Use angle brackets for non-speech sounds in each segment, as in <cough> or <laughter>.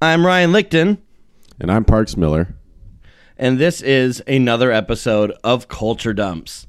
I'm Ryan Lichten, And I'm Parks Miller. and this is another episode of Culture Dumps.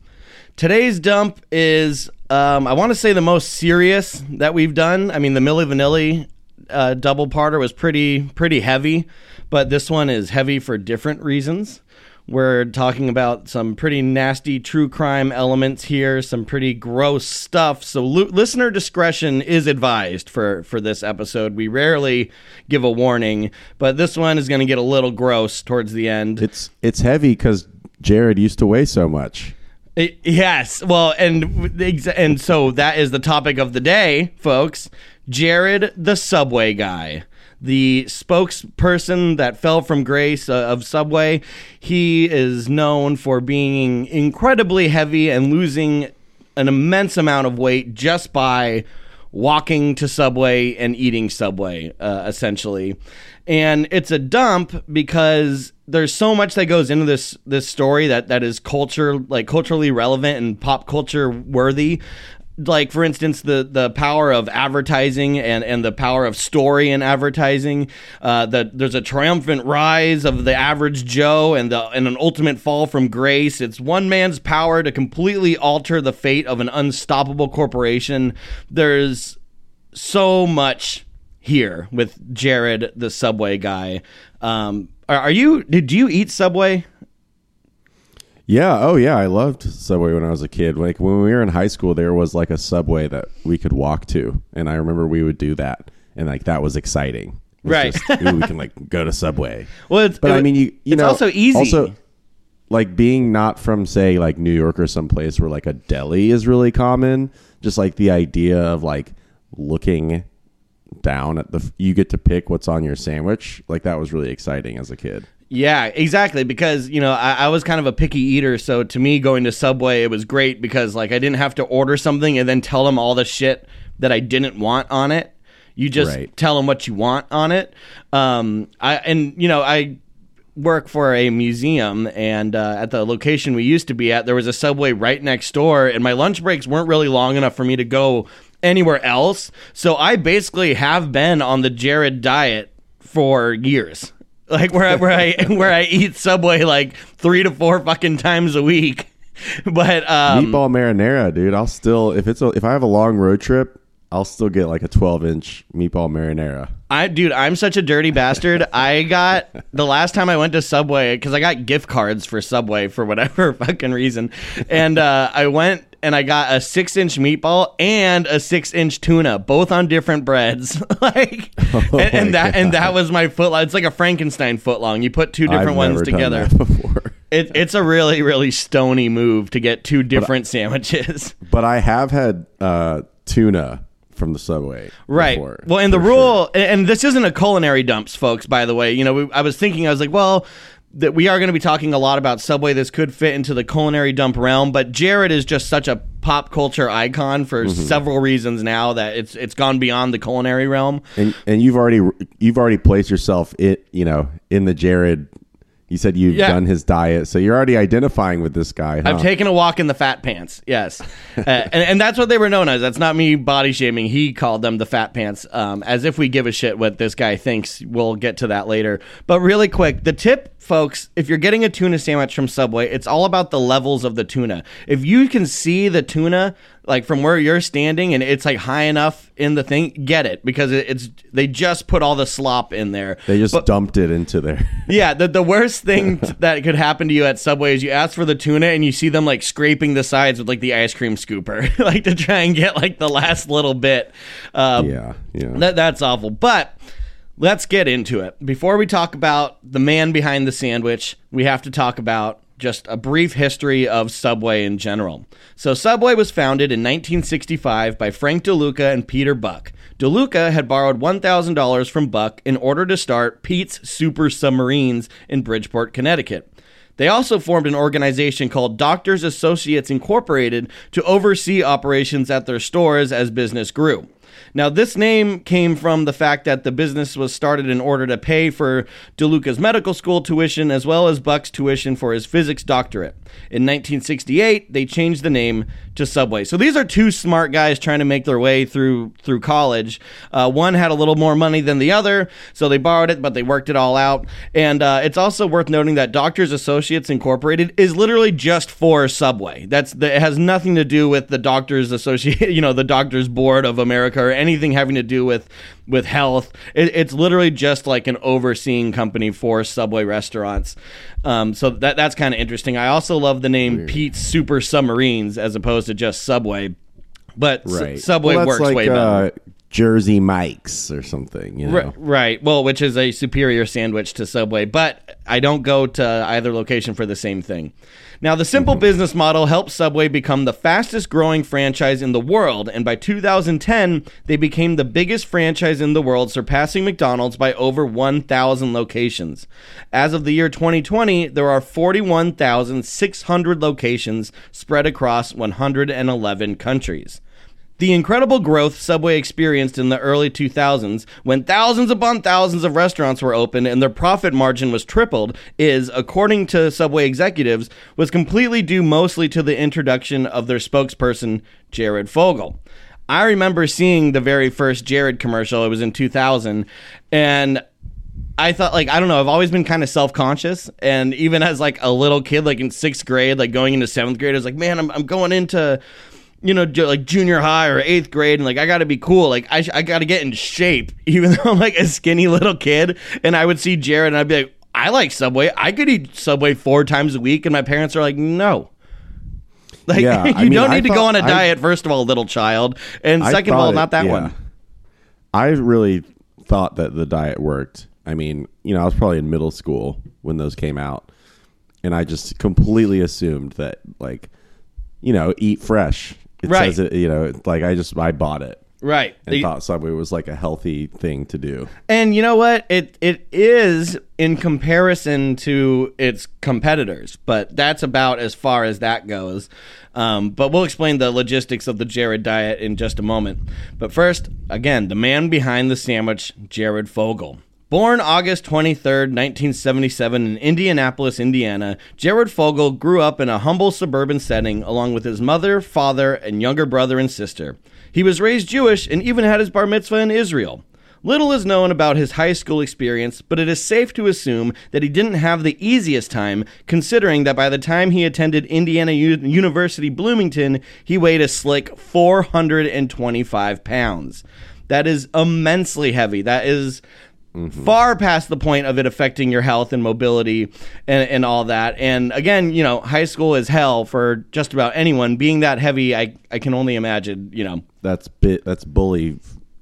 Today's dump is, um, I want to say, the most serious that we've done. I mean, the Milli Vanilli uh, double parter was pretty pretty heavy, but this one is heavy for different reasons. We're talking about some pretty nasty true crime elements here, some pretty gross stuff. So lo- listener discretion is advised for for this episode. We rarely give a warning, but this one is going to get a little gross towards the end. It's it's heavy because Jared used to weigh so much. It- yes. Well, and and so that is the topic of the day, folks. Jared, the Subway guy, the spokesperson that fell from grace uh, of Subway. He is known for being incredibly heavy and losing an immense amount of weight just by walking to Subway and eating Subway, uh, essentially. And it's a dump because there's so much that goes into this this story that that is culture like culturally relevant and pop culture worthy. Like for instance, the the power of advertising and and the power of story in advertising. Uh, that there's a triumphant rise of the average Joe and the and an ultimate fall from grace. It's one man's power to completely alter the fate of an unstoppable corporation. There's so much here with Jared, the Subway guy. Um, are, are you? Did you eat Subway? Yeah, oh yeah, I loved Subway when I was a kid. Like when we were in high school, there was like a Subway that we could walk to, and I remember we would do that, and like that was exciting. It was Right. just, ooh, we can like go to Subway. <laughs> Well, it's, But it- I mean, you you it's know, also easy. Also, like being not from say like New York or someplace where like a deli is really common. Just like the idea of like looking down at the you get to pick what's on your sandwich. Like that was really exciting as a kid. Yeah, exactly. Because you know, I, I was kind of a picky eater, so to me, going to Subway it was great because like I didn't have to order something and then tell them all the shit that I didn't want on it. You just Right. tell them what you want on it. Um, I and you know I work for a museum and uh, at the location we used to be at there was a subway right next door and my lunch breaks weren't really long enough for me to go anywhere else so i basically have been on the jared diet for years like where I, where I <laughs> where I eat Subway like three to four fucking times a week. <laughs> But um, Meatball marinara, dude. I'll still if it's a, if I have a long road trip, I'll still get like a 12 inch meatball marinara. I dude, I'm such a dirty bastard. <laughs> I got the last time I went to Subway because I got gift cards for Subway for whatever fucking reason, and uh, I went and I got a six inch meatball and a six inch tuna, both on different breads. <laughs> like, <laughs> and, and that and that was my foot. It's like a Frankenstein foot long. You put two different I've ones together. <laughs> before. It, it's a really really stony move to get two different sandwiches. But I have had uh, tuna from the subway. Right. before, well, and the rule, and- and this isn't a culinary dumps, folks. By the way, you know, we, I was thinking, I was like, well, that we are going to be talking a lot about Subway. This could fit into the culinary dump realm, but Jared is just such a pop culture icon for Mm-hmm. several reasons now that it's it's gone beyond the culinary realm. And and you've already you've already placed yourself it you know in the Jared. You said you've Yeah. done his diet, so you're already identifying with this guy. Huh? I've taken a walk in the fat pants. Yes, <laughs> uh, and, and that's what they were known as. That's not me body shaming. He called them the fat pants, um, as if we give a shit what this guy thinks. We'll get to that later. But really quick, the tip, folks, if you're getting a tuna sandwich from Subway, it's all about the levels of the tuna. If you can see the tuna like from where you're standing and it's like high enough in the thing, get it because it's they just put all the slop in there. they just But- dumped it into there. <laughs> yeah, the, the worst thing <laughs> t- that could happen to you at Subway is you ask for the tuna and you see them like scraping the sides with like the ice cream scooper, <laughs> like to try and get like the last little bit. Um, yeah, yeah. that, that's awful. But let's get into it. Before we talk about the man behind the sandwich, we have to talk about just a brief history of Subway in general. So, Subway was founded in 1965 by Frank DeLuca and Peter Buck. DeLuca had borrowed $1,000 from Buck in order to start Pete's Super Submarines in Bridgeport, Connecticut. They also formed an organization called Doctors Associates Incorporated to oversee operations at their stores as business grew. Now, this name came from the fact that the business was started in order to pay for DeLuca's medical school tuition as well as Buck's tuition for his physics doctorate. In 1968, they changed the name to Subway. So these are two smart guys trying to make their way through through college. Uh, one had a little more money than the other, so they borrowed it, but they worked it all out. And uh, it's also worth noting that Doctors Associates Incorporated is literally just for Subway. That's the, it has nothing to do with the Doctors Associate, <laughs> you know, the Doctors Board of America or anything having to do with with health. It, it's literally just like an overseeing company for Subway restaurants. Um, so that that's kind of interesting. I also love the name Pete's Super Submarines as opposed to just Subway. But Right. Subway Well, works like, way better. uh, Jersey Mike's or something. You know. Ri- Right. Well, which is a superior sandwich to Subway, but I don't go to either location for the same thing. Now, the simple mm-hmm. business model helped Subway become the fastest growing franchise in the world, and by 2010, they became the biggest franchise in the world, surpassing McDonald's by over 1,000 locations. As of the year 2020, there are 41,600 locations spread across 111 countries. The incredible growth Subway experienced in the early 2000s, when thousands upon thousands of restaurants were opened and their profit margin was tripled, is, according to Subway executives, was completely due mostly to the introduction of their spokesperson, Jared Fogle. I remember seeing the very first Jared commercial, it was in 2000, and I thought like I don't know. I've always been kind of self conscious, and even as like a little kid, like in sixth grade, like going into seventh grade, I was like, man, I'm I'm going into you know like junior high or eighth grade, and like I got to be cool. Like I sh- I got to get in shape, <laughs> even though I'm like a skinny little kid. And I would see Jared, and I'd be like, I like Subway. I could eat Subway four times a week, and my parents are like, no. Like Yeah, <laughs> you I mean, don't I need to go on a I- diet. First of all, little child, and second of all, it- not that yeah. one. I really thought that the diet worked. I mean, you know, I was probably in middle school when those came out, and I just completely assumed that, like, you know, eat fresh. It Right. says it, you know, like I just I bought it Right. and The- thought Subway was like a healthy thing to do. And you know what? It it is in comparison to its competitors, but that's about as far as that goes. Um, but we'll explain the logistics of the Jared diet in just a moment. But first, again, the man behind the sandwich, Jared Fogle. Born August 23rd, 1977, in Indianapolis, Indiana, Jared Fogle grew up in a humble suburban setting along with his mother, father, and younger brother and sister. He was raised Jewish and even had his bar mitzvah in Israel. Little is known about his high school experience, but it is safe to assume that he didn't have the easiest time, considering that by the time he attended Indiana U- University Bloomington, he weighed a slick 425 pounds. That is immensely heavy. That is Mm-hmm. far past the point of it affecting your health and mobility and, and all that. And again, you know, high school is hell for just about anyone. Being that heavy, I, I can only imagine, you know, That's bit. That's bully.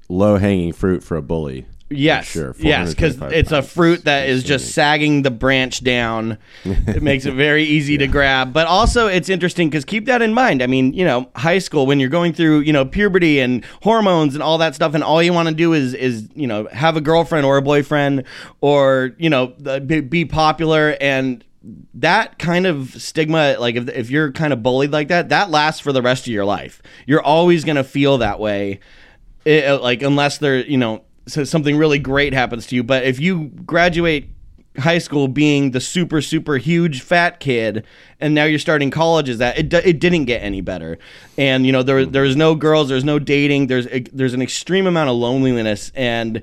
Low hanging fruit for a bully. Yes, Sure, yes, because it's a fruit that is just sagging the branch down. <laughs> it makes it very easy to grab, but also it's interesting because keep that in mind. I mean, you know, high school when you're going through, you know, puberty and hormones and all that stuff, and all you want to do is is you know have a girlfriend or a boyfriend or you know be, popular and. That kind of stigma, like if, if you're kind of bullied like that, that lasts for the rest of your life. You're always going to feel that way it, uh, like unless there you know so something really great happens to you but if you graduate high school being the super super huge fat kid and now you're starting college is that it, it didn't get any better. And you know there mm-hmm. there's no girls there's no dating there's there's an extreme amount of loneliness and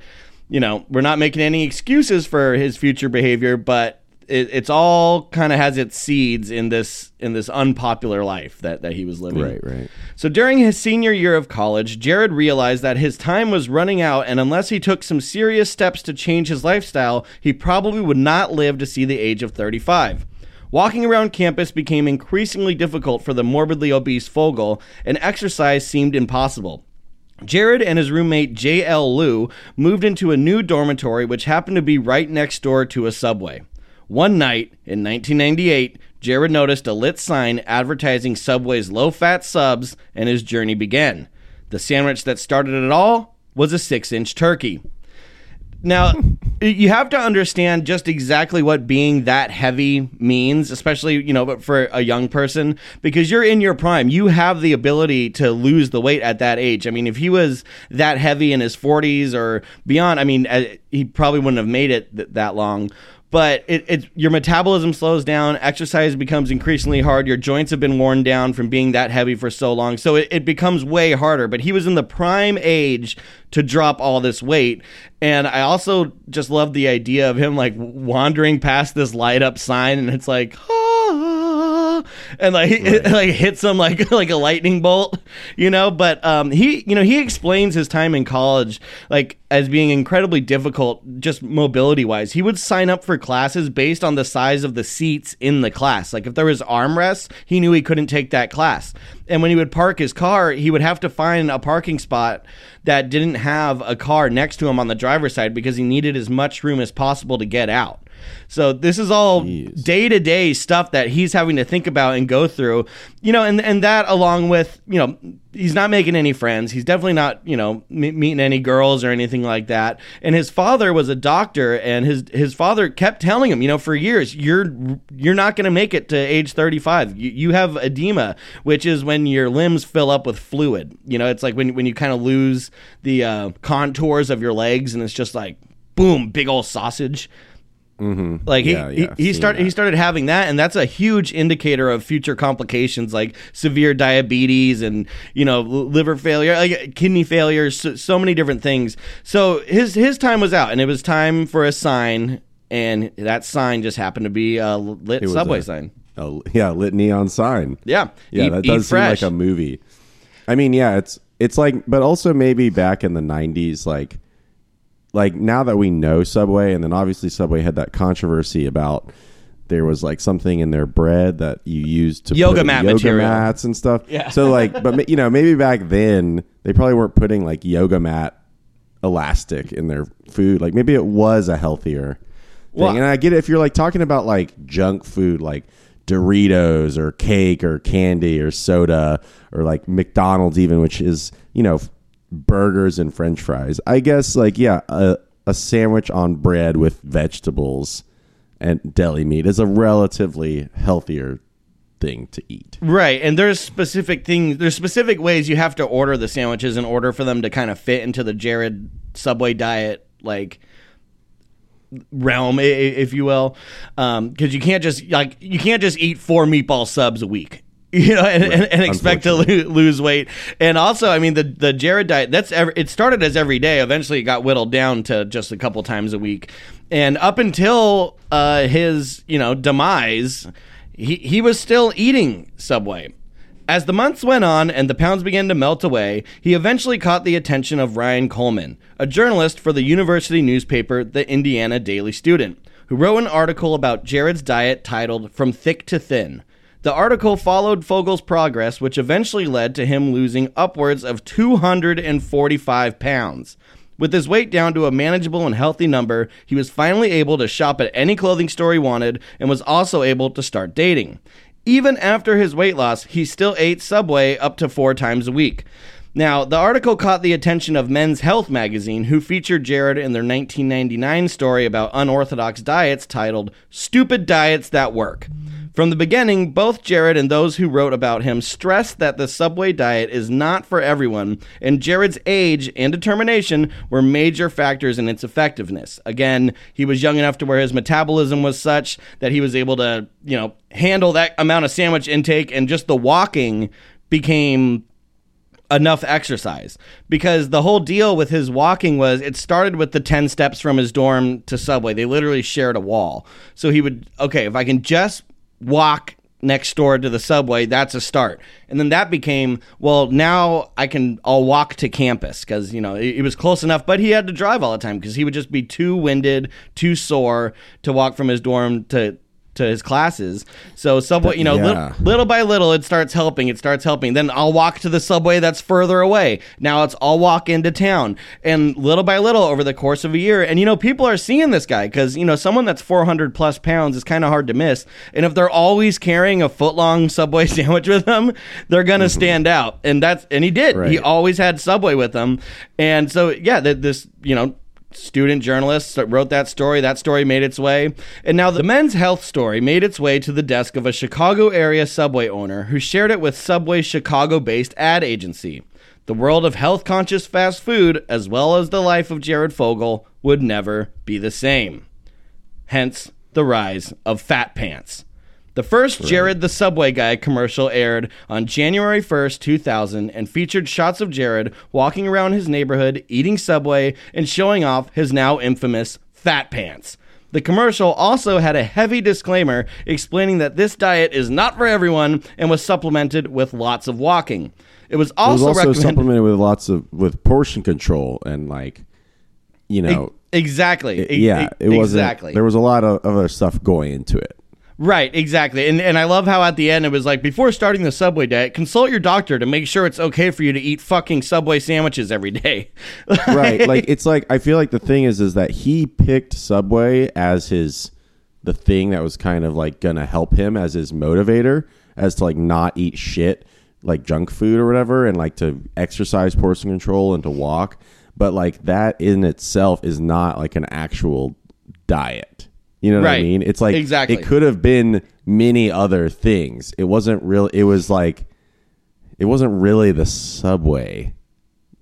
you know we're not making any excuses for his future behavior but it, it's all kind of has its seeds in this in this unpopular life that, that he was living Right, right. so during his senior year of college, Jared realized that his time was running out, and unless he took some serious steps to change his lifestyle, he probably would not live to see the age of 35. Walking around campus became increasingly difficult for the morbidly obese Fogle, and exercise seemed impossible. Jared and his roommate J.L. Liu moved into a new dormitory which happened to be right next door to a subway. One night in 1998, Jared noticed a lit sign advertising Subway's low fat subs, and his journey began. The sandwich that started it all was a six inch turkey. Now, <laughs> you have to understand just exactly what being that heavy means, especially, you know, but for a young person, because you're in your prime. You have the ability to lose the weight at that age. I mean, if he was that heavy in his 40s or beyond, I mean, uh, he probably wouldn't have made it th- that long. But it, it your metabolism slows down exercise becomes increasingly hard your joints have been worn down from being that heavy for so long so it, it becomes way harder. But he was in the prime age to drop all this weight and i also just love the idea of him like wandering past this light up sign and it's like and like <laughs> it, like hits him like <laughs> like a lightning bolt you know? But um he you know he explains his time in college like as being incredibly difficult just mobility wise he would sign up for classes based on the size of the seats in the class. Like if there was armrests he knew he couldn't take that class. And when he would park his car he would have to find a parking spot that didn't have a car next to him on the driver's side because he needed as much room as possible to get out so this is all day to day stuff that he's having to think about and go through, you know, and and that along with you know he's not making any friends. He's definitely not you know me- meeting any girls or anything like that. And his father was a doctor, and his his father kept telling him, you know, for years, you're you're not going to make it to age 35. You, you have edema, which is when your limbs fill up with fluid. You know, it's like when when you kind of lose the uh, contours of your legs, and it's just like boom, big old sausage. Mm-hmm. Like he, Yeah, he, yeah, he seen started he started having that, and that's a huge indicator of future complications like severe diabetes and you know liver failure, like kidney failure, so, so many different things. So his his time was out, and it was time for a sign, and that sign just happened to be a lit subway a- sign. Oh, yeah, lit neon sign. Yeah, Yeah, Eat- that does seem like a movie. I mean, yeah, it's it's like, but also maybe back in the '90s, like like now that we know Subway, and then obviously Subway had that controversy about there was like something in their bread that you used to Yoga mat yoga material. mats and stuff. Yeah. So like, but you know, maybe back then they probably weren't putting like yoga mat elastic in their food. Like maybe it was a healthier thing. Well- and I get it if you're like talking about like junk food, like Doritos or cake or candy or soda or like McDonald's, even, which is you know burgers and French fries. I guess like yeah, a, a sandwich on bread with vegetables and deli meat is a relatively healthier thing to eat. Right, and there's specific things. There's specific ways you have to order the sandwiches in order for them to kind of fit into the Jared Subway diet, like realm, if you will, um, because you can't just like you can't just eat four meatball subs a week. <laughs> You know, and, and, and expect to lo- lose weight. And also, I mean, the the Jared diet that's ever, it started as every day. Eventually, it got whittled down to just a couple times a week. And up until uh, his you know demise, he he was still eating Subway. As the months went on and the pounds began to melt away, he eventually caught the attention of Ryan Coleman, a journalist for the university newspaper, the Indiana Daily Student, who wrote an article about Jared's diet titled From Thick to Thin. The article followed Fogle's progress, which eventually led to him losing upwards of 245 pounds. With his weight down to a manageable and healthy number, he was finally able to shop at any clothing store he wanted and was also able to start dating. Even after his weight loss, he still ate Subway up to four times a week. Now, the article caught the attention of Men's Health magazine, who featured Jared in their 1999 story about unorthodox diets titled Stupid Diets That Work. From the beginning, both Jared and those who wrote about him stressed that the Subway diet is not for everyone, and Jared's age and determination were major factors in its effectiveness. Again, he was young enough to where his metabolism was such that he was able to, you know, handle that amount of sandwich intake, and just the walking became enough exercise. Because the whole deal with his walking was it started with the 10 steps from his dorm to subway. They literally shared a wall. So he would okay if i can just walk next door to the subway that's a start. And then that became well now i can i'll walk to campus because you know it, it was close enough but he had to drive all the time because he would just be too winded too sore to walk from his dorm to to his classes. So subway you know little, Yeah. little by little it starts helping it starts helping. Then i'll walk to the subway that's further away. Now it's i'll walk into town. And little by little over the course of a year and you know people are seeing this guy because you know someone that's 400 plus pounds is kind of hard to miss. And if they're always carrying a foot long <laughs> subway sandwich with them they're gonna mm-hmm. stand out. And that's and he did. He always had subway with him. And so yeah th- this you know student journalists that wrote that story. That story made its way. And now the men's health story made its way to the desk of a Chicago area Subway owner who shared it with Subway's Chicago based ad agency. The world of health conscious fast food, as well as the life of Jared Fogle, would never be the same. Hence the rise of fat pants. The first Jared the Subway Guy commercial aired on January 1st, 2000, and featured shots of Jared walking around his neighborhood, eating Subway, and showing off his now infamous fat pants. The commercial also had a heavy disclaimer explaining that this diet is not for everyone and was supplemented with lots of walking. It was It was also, also recommended. supplemented with lots of with portion control and like, you know, exactly. E- yeah, e- it wasn't. exactly. There was a lot of other stuff going into it. Right, exactly. And and I love how at the end it was like before starting the Subway diet, consult your doctor to make sure it's okay for you to eat fucking Subway sandwiches every day. <laughs> right like it's like i feel like the thing is is that he picked subway as his the thing that was kind of like gonna help him as his motivator as to like not eat shit like junk food or whatever and like to exercise portion control and to walk but like that in itself is not like an actual diet you know what i mean it's like Exactly. it could have been many other things it wasn't real it was like it wasn't really the subway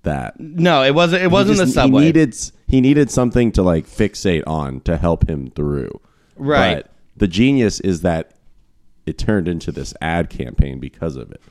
that no, it wasn't it wasn't just- the Subway. He needed he needed something to like fixate on to help him through. Right. But the genius is that it turned into this ad campaign because of it.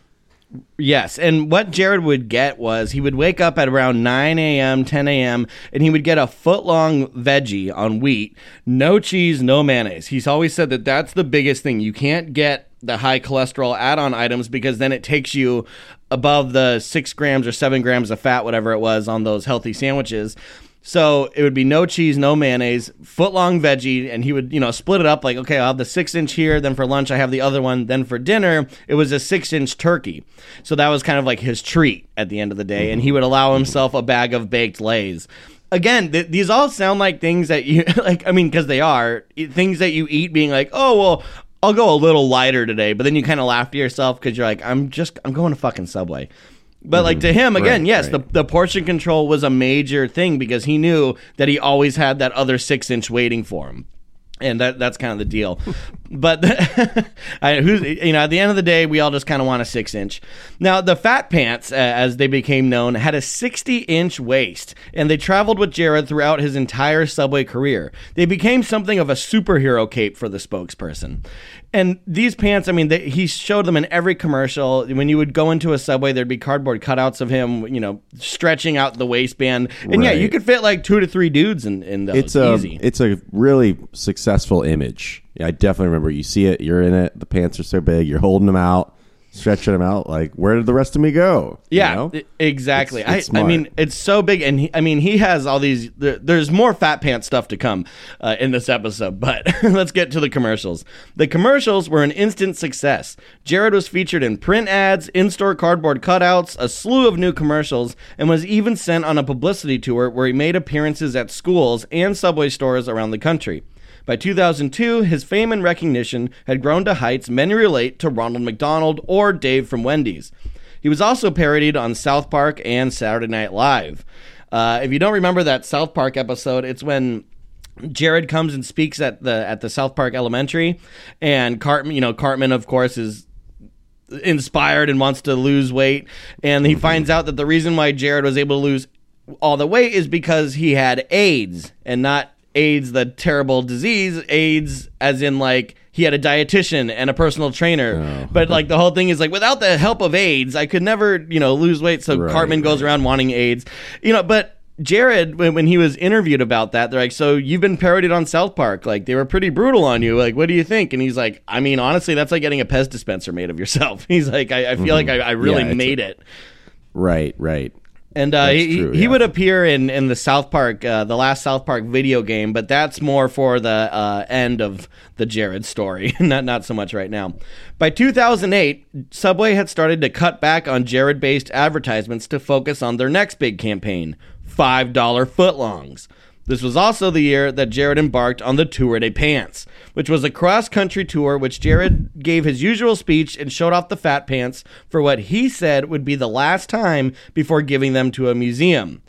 Yes, and what Jared would get was he would wake up at around 9 a.m., 10 a.m., and he would get a foot long veggie on wheat, no cheese, no mayonnaise. He's always said that that's the biggest thing. You can't get the high cholesterol add on items because then it takes you above the six grams or seven grams of fat, whatever it was, on those healthy sandwiches. So it would be no cheese, no mayonnaise, foot long veggie, and he would, you know, split it up like, okay, I'll have the six inch here, then for lunch I have the other one, then for dinner it was a six inch turkey. So that was kind of like his treat at the end of the day, and he would allow himself a bag of baked lays. Again, th- these all sound like things that you <laughs> like. I mean, because they are things that you eat, being like, oh well, I'll go a little lighter today, but then you kind of laugh to yourself because you're like, I'm just, I'm going to fucking Subway. But like to him again, Right, yes, right. the the portion control was a major thing because he knew that he always had that other six inch waiting for him. And that that's kind of the deal. <laughs> but <laughs> I, who's you know at the end of the day, we all just kind of want a six inch. Now the fat pants, uh, as they became known, had a sixty inch waist, and they traveled with Jared throughout his entire subway career. They became something of a superhero cape for the spokesperson. And these pants, I mean, they, he showed them in every commercial. When you would go into a subway, there'd be cardboard cutouts of him, you know, stretching out the waistband. And yeah, Right. you could fit like two to three dudes in, in those. It's a easy. it's a really successful image. Yeah, I definitely remember. You see it, you're in it. The pants are so big, you're holding them out, stretching them out. Like, where did the rest of me go? You Yeah, know? e- exactly. It's- it's I, I mean, it's so big, and he, I mean, he has all these. There, there's more fat pants stuff to come uh, in this episode, but <laughs> let's get to the commercials. The commercials were an instant success. Jared was featured in print ads, in-store cardboard cutouts, a slew of new commercials, and was even sent on a publicity tour where he made appearances at schools and subway stores around the country. By 2002, his fame and recognition had grown to heights many relate to Ronald McDonald or Dave from Wendy's. He was also parodied on South Park and Saturday Night Live. Uh, if you don't remember that South Park episode, it's when Jared comes and speaks at the at the South Park Elementary, and Cartman, you know, Cartman, of course, is inspired and wants to lose weight, and he finds out that the reason why Jared was able to lose all the weight is because he had AIDS and not AIDS, the terrible disease, AIDS as in like he had a dietitian and a personal trainer. But like the whole thing is like without the help of AIDS, I could never, you know, lose weight. So Right, Cartman goes around wanting AIDS. You know, but Jared, when, when he was interviewed about that, they're like, "So you've been parodied on South Park? Like they were pretty brutal on you. Like what do you think?" And he's like, "I mean, honestly, that's like getting a Pez dispenser made of yourself." <laughs> He's like, "I, I feel like I, I really Mm-hmm. Yeah, made it." Right, right. And uh, he, true, he would appear in, in the South Park, uh, the last South Park video game, but that's more for the uh, end of the Jared story, <laughs> not not so much right now. By 2008, Subway had started to cut back on Jared-based advertisements to focus on their next big campaign: five dollar footlongs. This was also the year that Jared embarked on the Tour de Pants, which was a cross country tour which Jared gave his usual speech and showed off the fat pants for what he said would be the last time before giving them to a museum.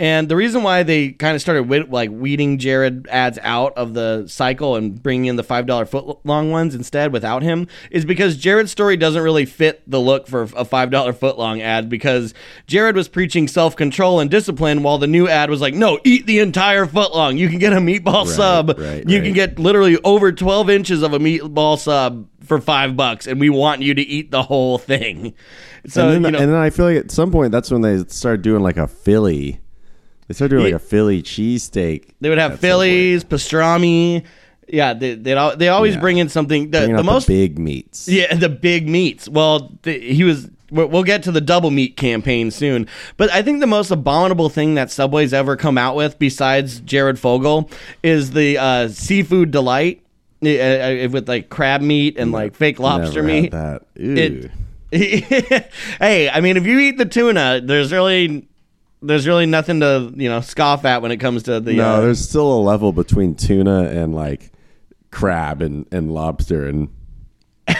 And the reason why they kind of started with, like weeding Jared ads out of the cycle and bringing in the five dollar foot long ones instead without him is because Jared's story doesn't really fit the look for a five dollar foot long ad because Jared was preaching self control and discipline while the new ad was like, no, eat the entire foot long. You can get a meatball sub. right, you right. can get literally over twelve inches of a meatball sub for five bucks, and we want you to eat the whole thing. So and, then, you know, and then I feel like at some point that's when they started doing like a Philly. They started doing like a Philly cheesesteak. They would have Phillies, pastrami. Yeah, they they they always Yeah. bring in something. The, Bringing the out most the big meats. yeah, the big meats. Well, the, he was. We'll we'll get to the double meat campaign soon, but I think the most abominable thing that Subway's ever come out with, besides Jared Fogle, is the uh, seafood delight uh, uh, with like crab meat and like fake lobster Never had meat. That. Ooh. It, <laughs> hey, I mean, if you eat the tuna, there's really there's really nothing to you know scoff at when it comes to the. no, uh, there's still a level between tuna and like crab and, and lobster and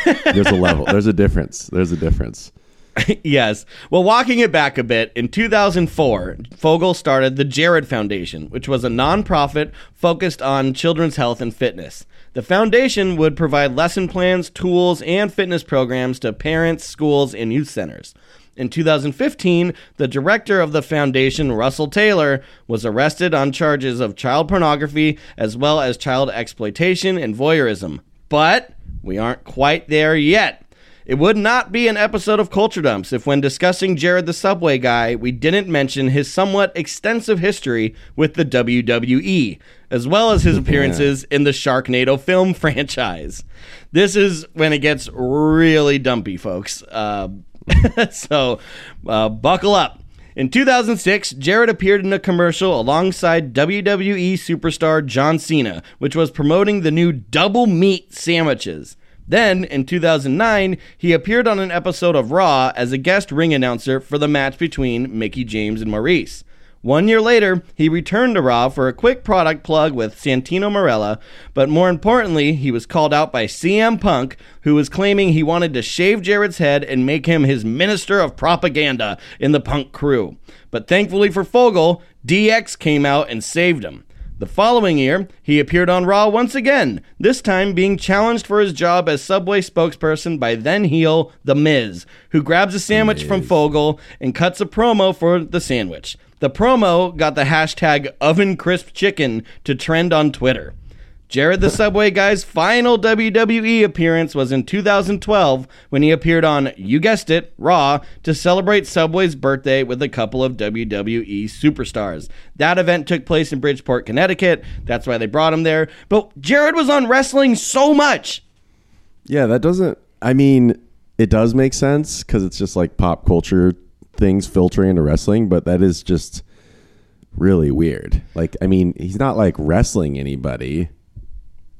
there's a level. There's a difference. There's a difference. <laughs> yes. Well, walking it back a bit, in 2004, Fogle started the Jared Foundation, which was a nonprofit focused on children's health and fitness. The foundation would provide lesson plans, tools, and fitness programs to parents, schools, and youth centers. In 2015, the director of the foundation, Russell Taylor, was arrested on charges of child pornography as well as child exploitation and voyeurism. But we aren't quite there yet. It would not be an episode of Culture Dumps if, when discussing Jared the Subway guy, we didn't mention his somewhat extensive history with the WWE, as well as his <laughs> appearances in the Sharknado film <laughs> franchise. This is when it gets really dumpy, folks. Uh, <laughs> so uh, buckle up. In 2006, Jared appeared in a commercial alongside WWE superstar John Cena, which was promoting the new double meat sandwiches. Then, in 2009, he appeared on an episode of Raw as a guest ring announcer for the match between Mickie James and Maryse. One year later, he returned to Raw for a quick product plug with Santino Marella, but more importantly, he was called out by CM Punk, who was claiming he wanted to shave Jared's head and make him his minister of propaganda in the Punk crew. But thankfully for Fogle, DX came out and saved him. The following year, he appeared on Raw once again, this time being challenged for his job as Subway spokesperson by then heel The Miz, who grabs a sandwich from Fogle and cuts a promo for the sandwich. The promo got the hashtag oven crisp chicken to trend on Twitter. Jared the <laughs> Subway Guy's final WWE appearance was in 2012 when he appeared on, you guessed it, Raw, to celebrate Subway's birthday with a couple of WWE superstars. That event took place in Bridgeport, Connecticut. That's why they brought him there. But Jared was on wrestling so much. Yeah, that doesn't. I mean, it does make sense because it's just like pop culture things filtering into wrestling, but that is just really weird. Like, I mean, he's not like wrestling anybody.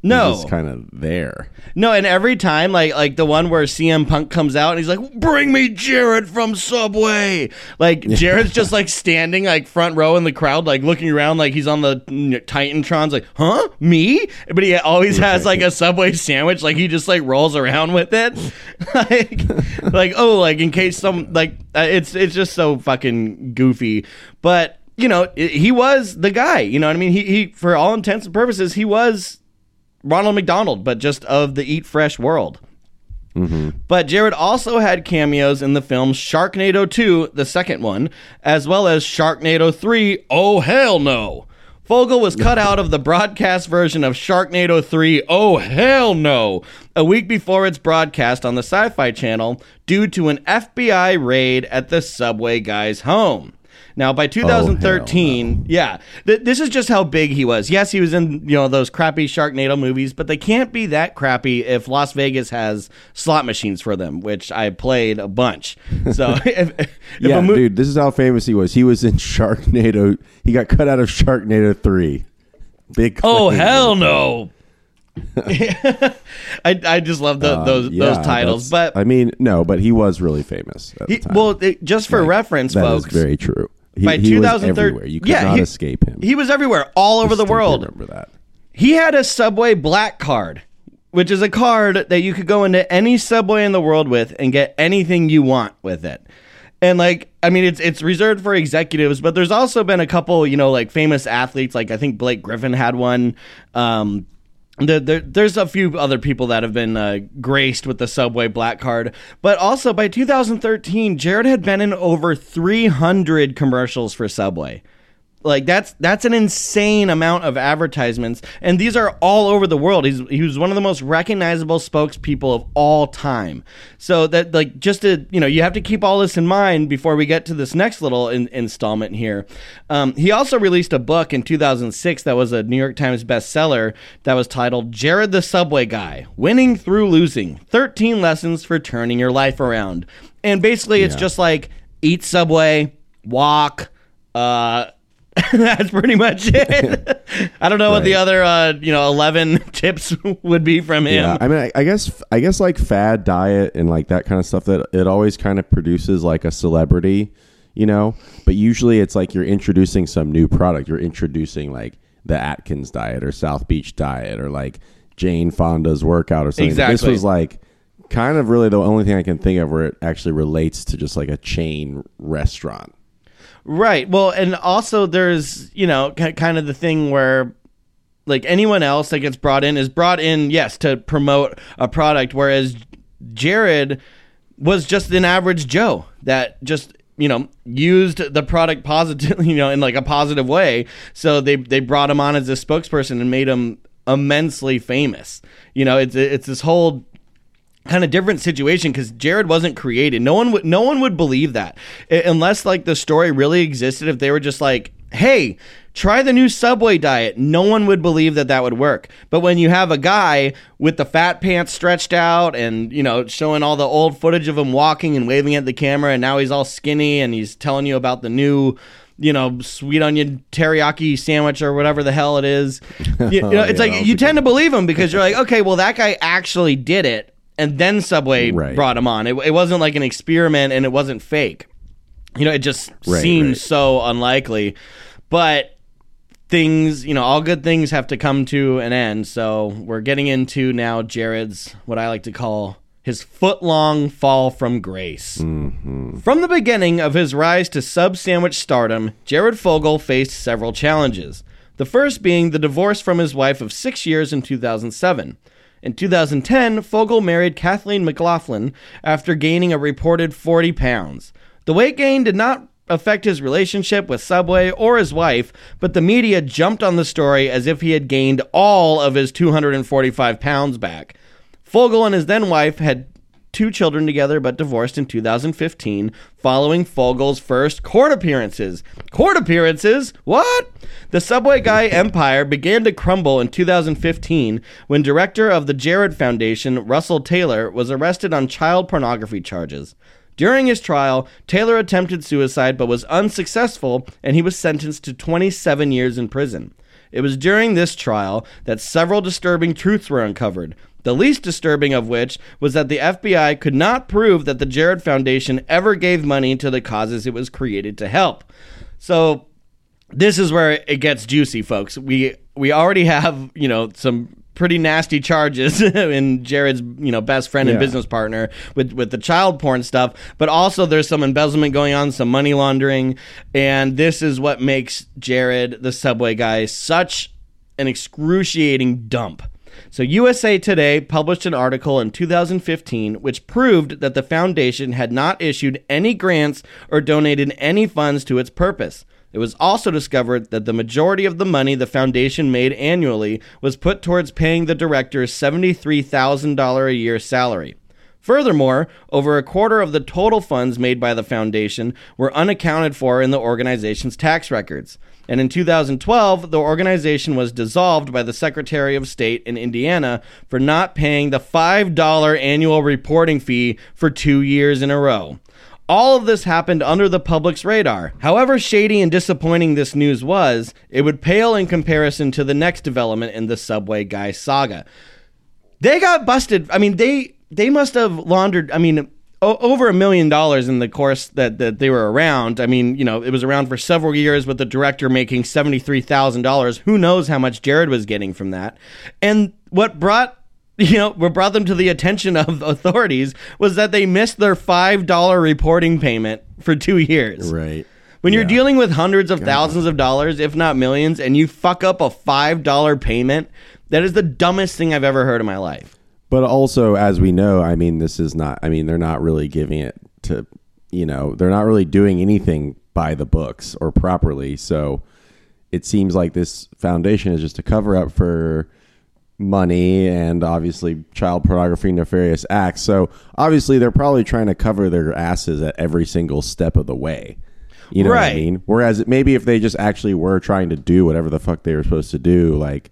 No. He's kind of there. No, and every time, like like the one where CM Punk comes out and he's like, "Bring me Jared from Subway." Like Jared's just like <laughs> standing like front row in the crowd, like looking around, like he's on the Titantrons, like, "Huh, me?" But he always has like a Subway sandwich, like he just like rolls around with it, <laughs> like like oh, like in case some like uh, it's it's just so fucking goofy, but. You know, he was the guy. You know what I mean? He, he, for all intents and purposes, he was Ronald McDonald, but just of the Eat Fresh world. Mm-hmm. But Jared also had cameos in the films Sharknado 2, the second one, as well as Sharknado 3, Oh Hell No. Fogle was cut <laughs> out of the broadcast version of Sharknado 3, Oh Hell No, a week before its broadcast on the Sci Fi Channel due to an FBI raid at the Subway guy's home. Now, by 2013, yeah, th- this is just how big he was. Yes, he was in you know those crappy Sharknado movies, but they can't be that crappy if Las Vegas has slot machines for them, which I played a bunch. So, <laughs> if, if <laughs> yeah, a mo- dude, this is how famous he was. He was in Sharknado. He got cut out of Sharknado 3. Big oh hell no. <laughs> I, I just love the, Um, those yeah, those titles, but I mean, no, but he was really famous. At he, well, it- just for reference, That is folks, very true. He, by he was 2013, everywhere. You could yeah, not he- escape him. he was everywhere, all over the Distinctly world. Remember that? He had a Subway Black Card, which is a card that you could go into any Subway in the world with and get anything you want with it. and like I mean it's it's reserved for executives, but there's also been a couple you know like famous athletes like I think Blake Griffin had one. Um, there, there, there's a few other people that have been uh, graced with the Subway Black Card, but also by 2013, Jared had been in over 300 commercials for Subway. Like that's that's an insane amount of advertisements, and these are all over the world. He's he was one of the most recognizable spokespeople of all time. So that like just to you know you have to keep all this in mind before we get to this next little in, installment here. Um, he also released a book in 2006 that was a New York Times bestseller that was titled "Jared the Subway Guy: Winning Through Losing: 13 Lessons for Turning Your Life Around." And basically, it's Yeah. just like eat Subway, walk. Uh, <laughs> that's pretty much it. <laughs> I don't know what the other, uh, you know, eleven <laughs> tips would be from him. Yeah, I mean, I, I guess, I guess like fad diet and like that kind of stuff that it always kind of produces like a celebrity, you know. But usually, it's like you're introducing some new product. You're introducing like the Atkins diet or South Beach diet or like Jane Fonda's workout or something. This was like kind of really the only thing I can think of where it actually relates to just like a chain restaurant. Right. Well, and also there's, you know, ki- kind of the thing where like anyone else that gets brought in is brought in, yes, to promote a product, whereas Jared was just an average Joe that just you know used the product positively <laughs> you know in like a positive way so they they brought him on as a spokesperson and made him immensely famous you know it's it's this whole kind of different situation because Jared wasn't created. No one would no one would believe that unless like the story really existed. If they were just like, "Hey, try the new Subway diet," no one would believe that that would work. But when you have a guy with the fat pants stretched out and you know showing all the old footage of him walking and waving at the camera, and now he's all skinny and he's telling you about the new. You know, sweet onion teriyaki sandwich or whatever the hell it is. <laughs> You, you know, it's that like you tend to believe him because you're like, okay, well, that guy actually did it, and then Subway Right. brought him on. It, it wasn't like an experiment, and it wasn't fake. You know, it just Right, seems right. so unlikely. But things, you know, all good things have to come to an end. So we're getting into now Jared's what I like to call his foot long fall from grace. Mm-hmm. From the beginning of his rise to sub sandwich stardom, Jared Fogle faced several challenges. The first being the divorce from his wife of six years in 2007. In 2010, Fogle married Kathleen McLaughlin after gaining a reported 40 pounds. The weight gain did not affect his relationship with Subway or his wife, but the media jumped on the story as if he had gained all of his 245 pounds back. Fogle and his then wife had two children together but divorced in 2015 following Fogle's first court appearances. Court appearances? What? The Subway Guy <laughs> empire began to crumble in 2015 when director of the Jared Foundation, Russell Taylor, was arrested on child pornography charges. During his trial, Taylor attempted suicide but was unsuccessful and he was sentenced to 27 years in prison. It was during this trial that several disturbing truths were uncovered. The least disturbing of which was that the FBI could not prove that the Jared Foundation ever gave money to the causes it was created to help. So, this is where it gets juicy, folks. We we already have, you know, some pretty nasty charges <laughs> in Jared's, you know, best friend and Yeah. business partner with with the child porn stuff, but also there's some embezzlement going on, some money laundering, and this is what makes Jared the subway guy such an excruciating dump. So, USA Today published an article in 2015 which proved that the foundation had not issued any grants or donated any funds to its purpose. It was also discovered that the majority of the money the foundation made annually was put towards paying the director's $73,000 a year salary. Furthermore, over a quarter of the total funds made by the foundation were unaccounted for in the organization's tax records. And in 2012, the organization was dissolved by the Secretary of State in Indiana for not paying the $5 annual reporting fee for two years in a row. All of this happened under the public's radar. However shady and disappointing this news was, it would pale in comparison to the next development in the Subway Guy saga. They got busted. I mean, they they must have laundered. I mean, o- over a million dollars in the course that that they were around. I mean, you know, it was around for several years with the director making seventy three thousand dollars. Who knows how much Jared was getting from that? And what brought you know, what brought them to the attention of <laughs> authorities was that they missed their five dollar reporting payment for two years. Right. When you're dealing with hundreds of thousands of dollars, if not millions, and you fuck up a five dollar payment, that is the dumbest thing I've ever heard in my life. But also, as we know, I mean, this is not. I mean, they're not really giving it to. You know, they're not really doing anything by the books or properly. So it seems like this foundation is just a cover up for money and obviously child pornography, nefarious acts. So obviously, they're probably trying to cover their asses at every single step of the way. You know what I mean? Whereas maybe if they just actually were trying to do whatever the fuck they were supposed to do, like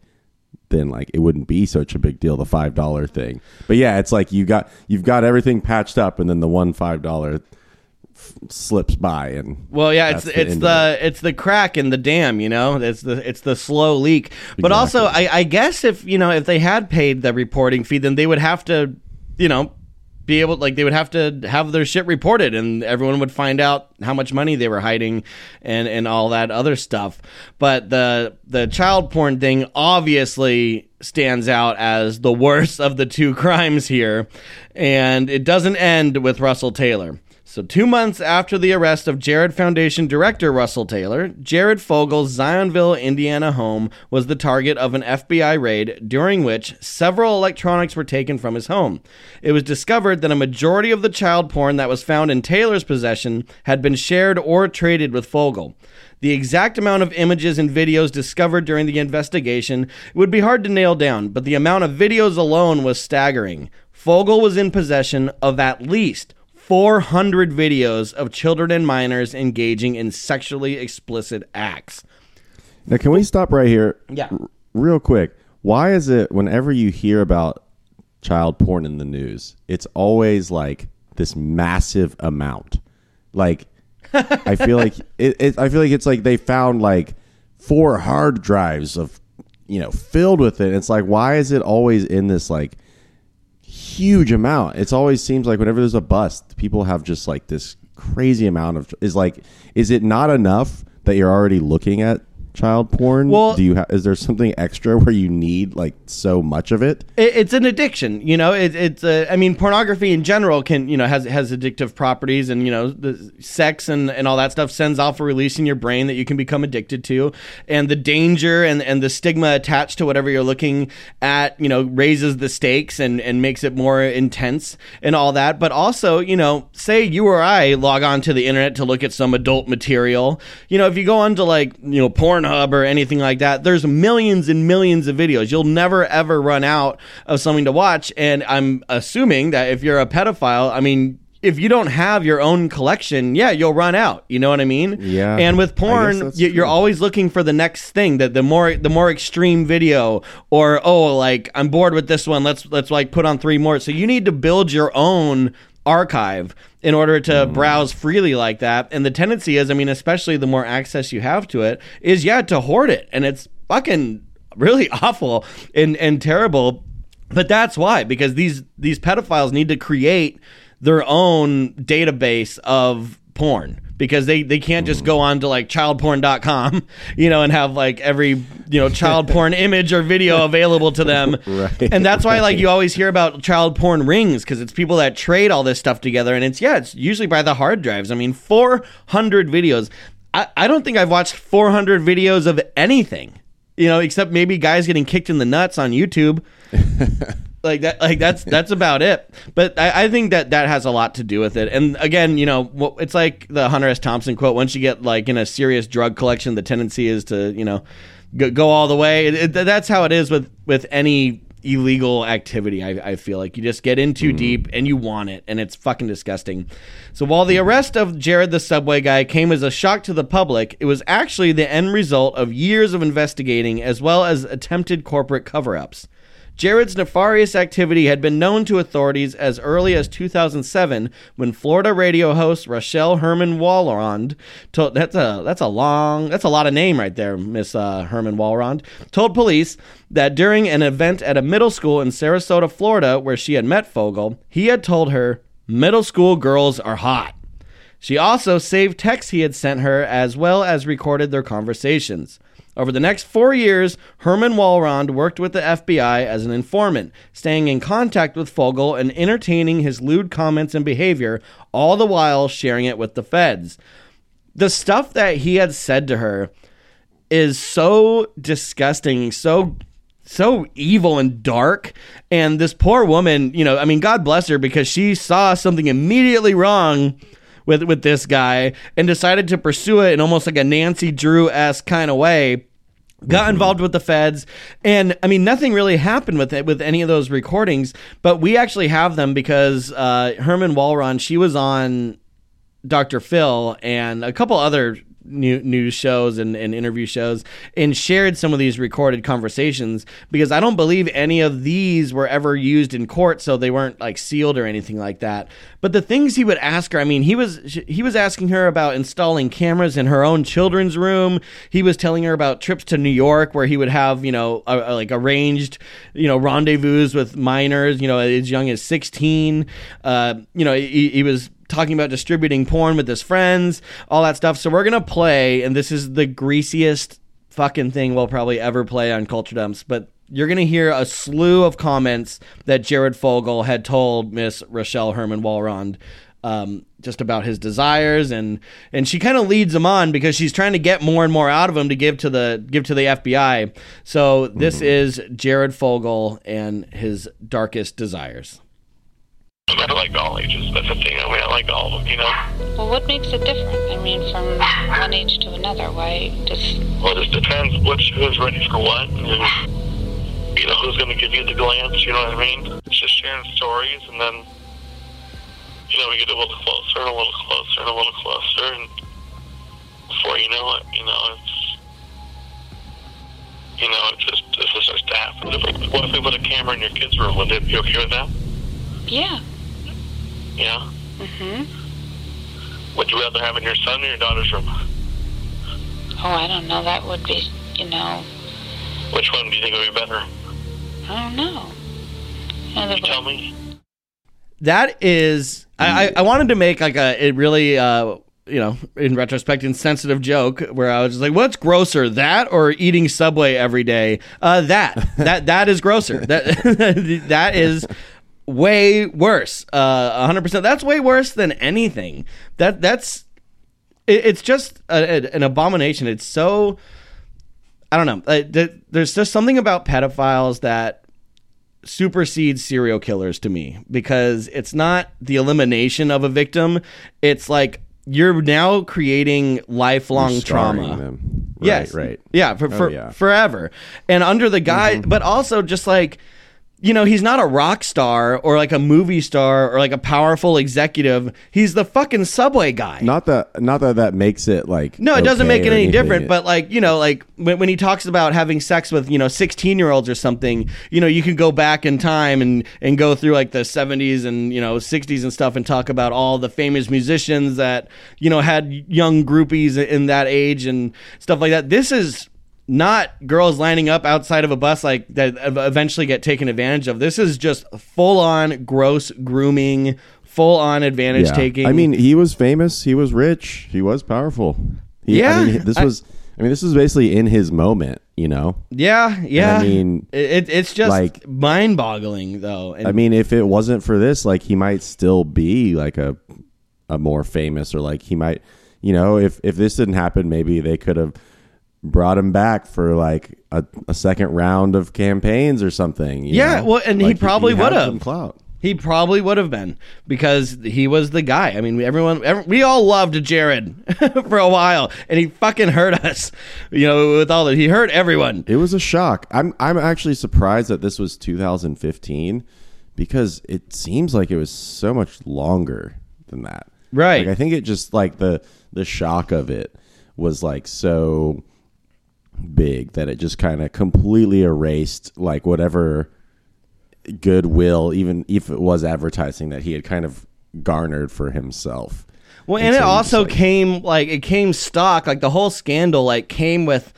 then like it wouldn't be such a big deal the five dollar thing but yeah it's like you got you've got everything patched up and then the one five dollar f- slips by and Well, yeah, it's the it's the it's the crack in the dam, you know. It's the it's the slow leak. But also, I, I guess if you know if they had paid the reporting fee, then they would have to, you know, be able like they would have to have their shit reported, and everyone would find out how much money they were hiding, and and all that other stuff. But the the child porn thing obviously stands out as the worst of the two <laughs> crimes here, and it doesn't end with Russell Taylor. So, two months after the arrest of Jared Foundation director Russell Taylor, Jared Fogle's Zionsville, Indiana home was the target of an FBI raid during which several electronics were taken from his home. It was discovered that a majority of the child porn that was found in Taylor's possession had been shared or traded with Fogle. The exact amount of images and videos discovered during the investigation would be hard to nail down, but the amount of videos alone was staggering. Fogle was in possession of at least 400 videos of children and minors engaging in sexually explicit acts. now can we stop right here Yeah. r- real quick why is it whenever you hear about child porn in the news it's always like this massive amount like I feel like <laughs> it, it. I feel like it's like they found like four hard drives of, you know, filled with it. It's like why is it always in this like huge amount? It's always seems like whenever there's a bust, people have just like this crazy amount of. Is like, is it not enough that you're already looking at child porn? Well- do you have? Is there something extra where you need like so much of it? It, it's an addiction, you know. It, it's uh, I mean, pornography in general can, you know, has has addictive properties, and you know, the sex and, and all that stuff sends off a release in your brain that you can become addicted to, and the danger and, and the stigma attached to whatever you're looking at, you know, raises the stakes and and makes it more intense and all that. But also, you know, say you or I log on to the internet to look at some adult material, you know, if you go onto like you know Pornhub or anything like that, there's millions and millions of videos. You'll never ever run out of something to watch. And I'm assuming that if you're a pedophile, I mean, if you don't have your own collection, yeah, you'll run out. You know what I mean? Yeah, And with porn, you- you're always looking for the next thing. That the more the more extreme video, or oh, like I'm bored with this one. Let's let's like put on three more. So you need to build your own archive in order to Mm. browse freely like that. And the tendency is, I mean, especially the more access you have to it, is yeah to hoard it, and it's fucking really <laughs> awful and and terrible. But that's why because these these pedophiles need to create their own database of porn because they, they can't just go hmm. on to like childporn.com <laughs> you know and have like every you know child <laughs> porn image or video available to them. <laughs> Right, and that's why like you always hear about child porn rings because it's people that trade all this stuff together and it's yeah it's usually by the hard drives. I mean 400 videos. I, I don't think i've watched 400 videos of anything you know except maybe guys getting kicked in the nuts on youtube like that like that's that's about it. But I, I think that that has a lot to do with it. And again you know it's like the hunter s. Thompson quote once you get like in a serious drug collection the tendency is to you know go, go all the way. It, it- that's how it is with with any illegal activity I, I feel like. You just get in too mm. deep and you want it and it's fucking disgusting. So while the arrest of jared the subway guy came as a shock to the public it was actually the end result of years of investigating as well as attempted corporate cover-ups Jared's nefarious activity had been known to authorities as early as 2007 when Florida radio host Rochelle Herman Walrond told that's a that's a long that's a lot of name right there Miss uh, Herman Walrond told police that during an event at a middle school in Sarasota, Florida, where she had met Fogle, he had told her middle school girls are hot. She also saved texts he had sent her as well as recorded their conversations. Over the next four years, Herman Walrond worked with the FBI as an informant, staying in contact with Fogle and entertaining his lewd comments and behavior, all the while sharing it with the feds. The stuff that he had said to her is so disgusting, so so evil and dark. And this poor woman, you know, I mean, God bless her because she saw something immediately wrong with with this guy and decided to pursue it in almost like a Nancy Drew esque kind of way. Got involved with the feds, and I mean, nothing really happened with it with any of those recordings. But we actually have them because uh, Herman Walron, she was on Dr. Phil and a couple other new, news shows and, and interview shows and shared some of these recorded conversations because I don't believe any of these were ever used in court, so they weren't like sealed or anything like that. But the things he would ask her, I mean, he was he was asking her about installing cameras in her own children's room. He was telling her about trips to New York where he would have you know a, a, like arranged you know rendezvous with minors, you know as young as sixteen. Uh, you know he, he was talking about distributing porn with his friends, all that stuff. So we're gonna play, and this is the greasiest fucking thing we'll probably ever play on Culture Dumps, but you're going to hear a slew of comments that Jared Fogle had told Miss Rochelle Herman Walrond um, just about his desires and and she kind of leads him on because she's trying to get more and more out of him to give to the give to the FBI. So this mm-hmm. is Jared Fogle and his darkest desires. I like all ages. That's the thing. I mean, I like all of them, you know. Well, what makes it different? I mean, from one age to another, why just? Well, it just depends which who's ready for what, and you know who's going to give you the glance. You know what I mean? It's just sharing stories, and then you know we get a little closer, and a little closer, and a little closer, and before you know it, you know it's. You know, it's just, it's just our staff. What if we put a camera in your kids' room? Would they be okay with that? Yeah. Yeah. Mm Mhm. Would you rather have in your son or your daughter's room? Oh, I don't know. That would be, you know. Which one do you think would be better? I don't know. Can you tell me. That is, I, I wanted to make like a it really. Uh, you know, in retrospect, insensitive joke where I was just like, "What's grosser, that or eating Subway every day?" Uh, that <laughs> that that is grosser. That <laughs> that is way worse. Uh, 100%. That's way worse than anything. That that's it, it's just a, a, an abomination. It's so I don't know. Uh, there's just something about pedophiles that supersedes serial killers to me because it's not the elimination of a victim. It's like you're now creating lifelong trauma. Them. Right, yes, right. Yeah, for, for oh, yeah. forever. And under the guy, mm-hmm. but also just like you know, he's not a rock star or like a movie star or like a powerful executive. He's the fucking subway guy. Not that, not that that makes it like. No, it doesn't make it any different. But like, you know, like when, when he talks about having sex with you know sixteen year olds or something, you know, you can go back in time and and go through like the seventies and you know sixties and stuff and talk about all the famous musicians that you know had young groupies in that age and stuff like that. This is not girls lining up outside of a bus like that eventually get taken advantage of. This is just full on gross grooming, full on advantage yeah. taking. I mean, he was famous, he was rich, he was powerful. He, yeah, I mean, this was. I mean, this was basically in his moment, you know. Yeah, yeah. And I mean, it, it's just like mind-boggling, though. And I mean, if it wasn't for this, like, he might still be like a a more famous, or like he might, you know, if if this didn't happen, maybe they could have brought him back for like a, a second round of campaigns or something. yeah, know? well, and like he probably would have clout. He probably would have been because he was the guy. I mean, everyone, every, we all loved Jared <laughs> for a while, and he fucking hurt us. You know, with all that, he hurt everyone. It was a shock. I'm I'm actually surprised that this was 2015 because it seems like it was so much longer than that. Right. Like, I think it just like the the shock of it was like so big that it just kind of completely erased like whatever goodwill, even if it was advertising that he had kind of garnered for himself. Well, and, and so it also like, came like it came stock, like the whole scandal like came with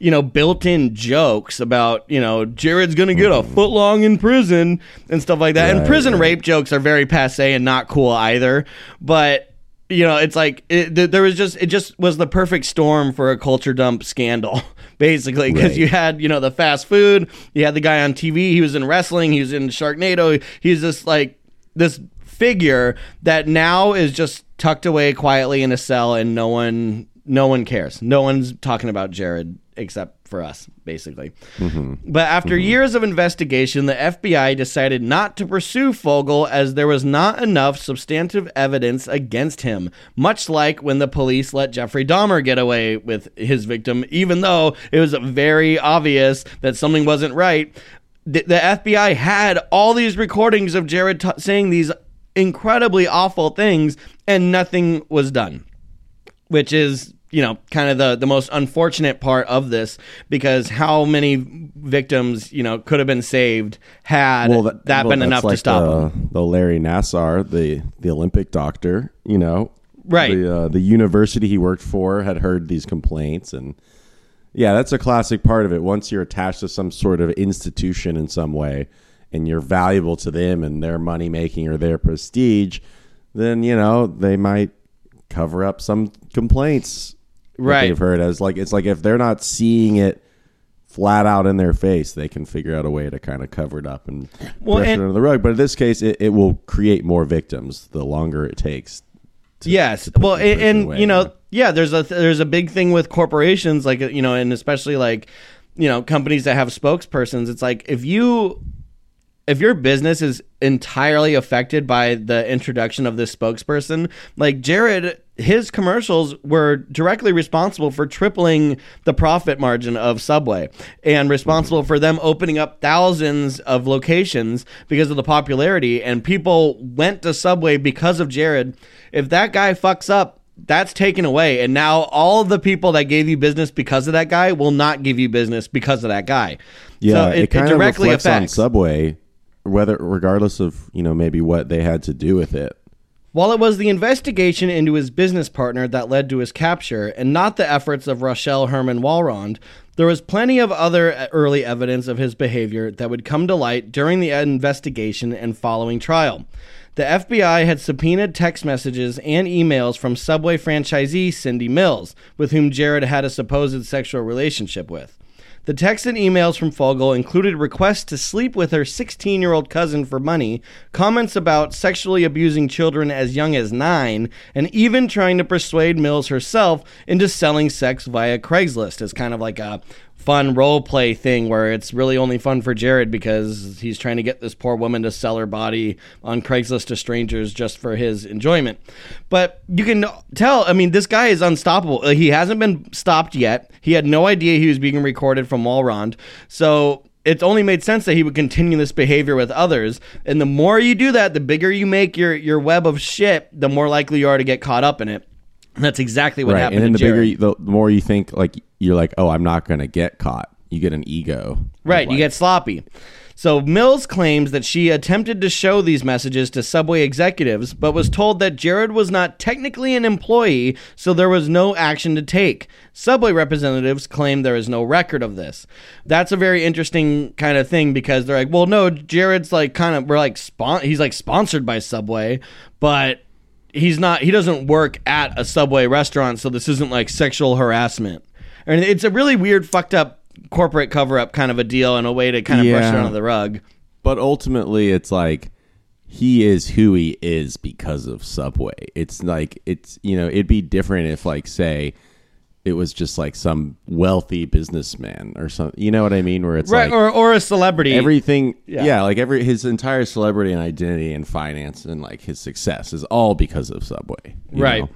you know built-in jokes about you know Jared's gonna get mm. a foot long in prison and stuff like that. Right, and prison right. rape jokes are very passe and not cool either. But you know, it's like it, there was just it just was the perfect storm for a culture dump scandal, <laughs> basically, because Right. you had you know the fast food, you had the guy on TV, he was in wrestling, he was in Sharknado, he's just like this figure that now is just tucked away quietly in a cell, and no one no one cares, no one's talking about Jared except for us, basically. Mm-hmm. But after mm-hmm. years of investigation, the FBI decided not to pursue Fogle as there was not enough substantive evidence against him, much like when the police let Jeffrey Dahmer get away with his victim, even though it was very obvious that something wasn't right. The, the FBI had all these recordings of Jared t- saying these incredibly awful things, and nothing was done which is you know kind of the the most unfortunate part of this because how many victims you know could have been saved had that, well, been enough to stop the, them The Larry Nassar, the the Olympic doctor, you know, Right. The uh, the university he worked for had heard these complaints, and yeah, that's a classic part of it. Once you're attached to some sort of institution in some way, and you're valuable to them and their money making or their prestige, then you know they might cover up some complaints that Right. they've heard as like it's like if they're not seeing it flat out in their face, they can figure out a way to kind of cover it up and Well, brush and- it under the rug. But in this case, it, it will create more victims the longer it takes. yes put well person and, you know yeah. yeah there's a there's a big thing with corporations like you know and especially like you know companies that have spokespersons it's like if you if your business is entirely affected by the introduction of this spokesperson, like Jared, his commercials were directly responsible for tripling the profit margin of Subway and responsible for them opening up thousands of locations because of the popularity. And people went to Subway because of Jared. If that guy fucks up, that's taken away. And now all the people that gave you business because of that guy will not give you business because of that guy. Yeah, so it, it, kind it of directly reflects affects. on Subway, whether regardless of you know maybe what they had to do with it. While it was the investigation into his business partner that led to his capture, and not the efforts of Rochelle Herman Walrond, there was plenty of other early evidence of his behavior that would come to light during the investigation and following trial. The FBI had subpoenaed text messages and emails from Subway franchisee Cindy Mills, with whom Jared had a supposed sexual relationship with. The texts and emails from Fogle included requests to sleep with her 16 year old cousin for money, comments about sexually abusing children as young as nine, and even trying to persuade Mills herself into selling sex via Craigslist as kind of like a fun role play thing where it's really only fun for Jared because he's trying to get this poor woman to sell her body on Craigslist to strangers just for his enjoyment. But you can tell, I mean, this guy is unstoppable. Uh, He hasn't been stopped yet. He had no idea he was being recorded from Walrond. So it only made sense that he would continue this behavior with others. And the more you do that, the bigger you make your, your web of shit, the more likely you are to get caught up in it. And that's exactly what right, happened and then to the Jared. bigger, you, the more you think like you're like, oh, I'm not going to get caught. You get an ego, Right, you get sloppy. So Mills claims that she attempted to show these messages to Subway executives, but was told that Jared was not technically an employee, so there was no action to take. Subway representatives claim there is no record of this. That's a very interesting kind of thing because they're like, well, no, Jared's like kind of we're like spon- he's like sponsored by Subway, but he's not he doesn't work at a Subway restaurant, so this isn't like sexual harassment. And it's a really weird, fucked up corporate cover up kind of a deal and a way to kind of brush it Yeah. under the rug. But ultimately, it's like he is who he is because of Subway. It's like it's you know it'd be different if like say it was just like some wealthy businessman or something. You know what I mean? Where it's Right, like or, or a celebrity. everything. Yeah. Yeah. like every his entire celebrity and identity and finance and like his success is all because of Subway. you Right. know?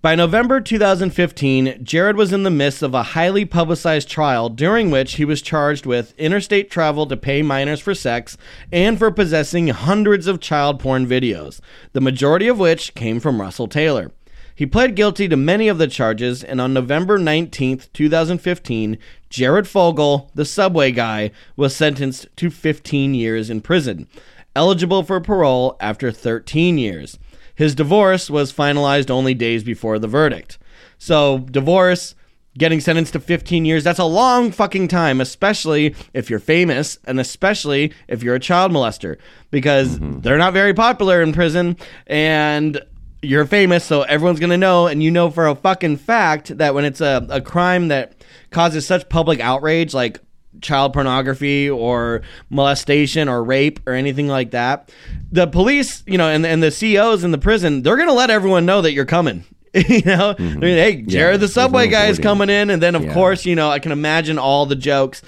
By November 2015, Jared was in the midst of a highly publicized trial during which he was charged with interstate travel to pay minors for sex and for possessing hundreds of child porn videos, the majority of which came from Russell Taylor. He pled guilty to many of the charges, and on November 19th, 2015, Jared Fogle, the subway guy, was sentenced to 15 years in prison, eligible for parole after 13 years. His divorce was finalized only days before the verdict. So, divorce, getting sentenced to 15 years, that's a long fucking time, especially if you're famous and especially if you're a child molester, because mm-hmm. they're not very popular in prison. And you're famous, so everyone's gonna know, and you know for a fucking fact that when it's a, a crime that causes such public outrage, like child pornography or molestation or rape or anything like that, the police, you know, and and the CEOs in the prison, they're gonna let everyone know that you're coming. <laughs> you know, mean, hey, Jared, the subway guy is coming in, and then of Yeah. course, you know, I can imagine all the jokes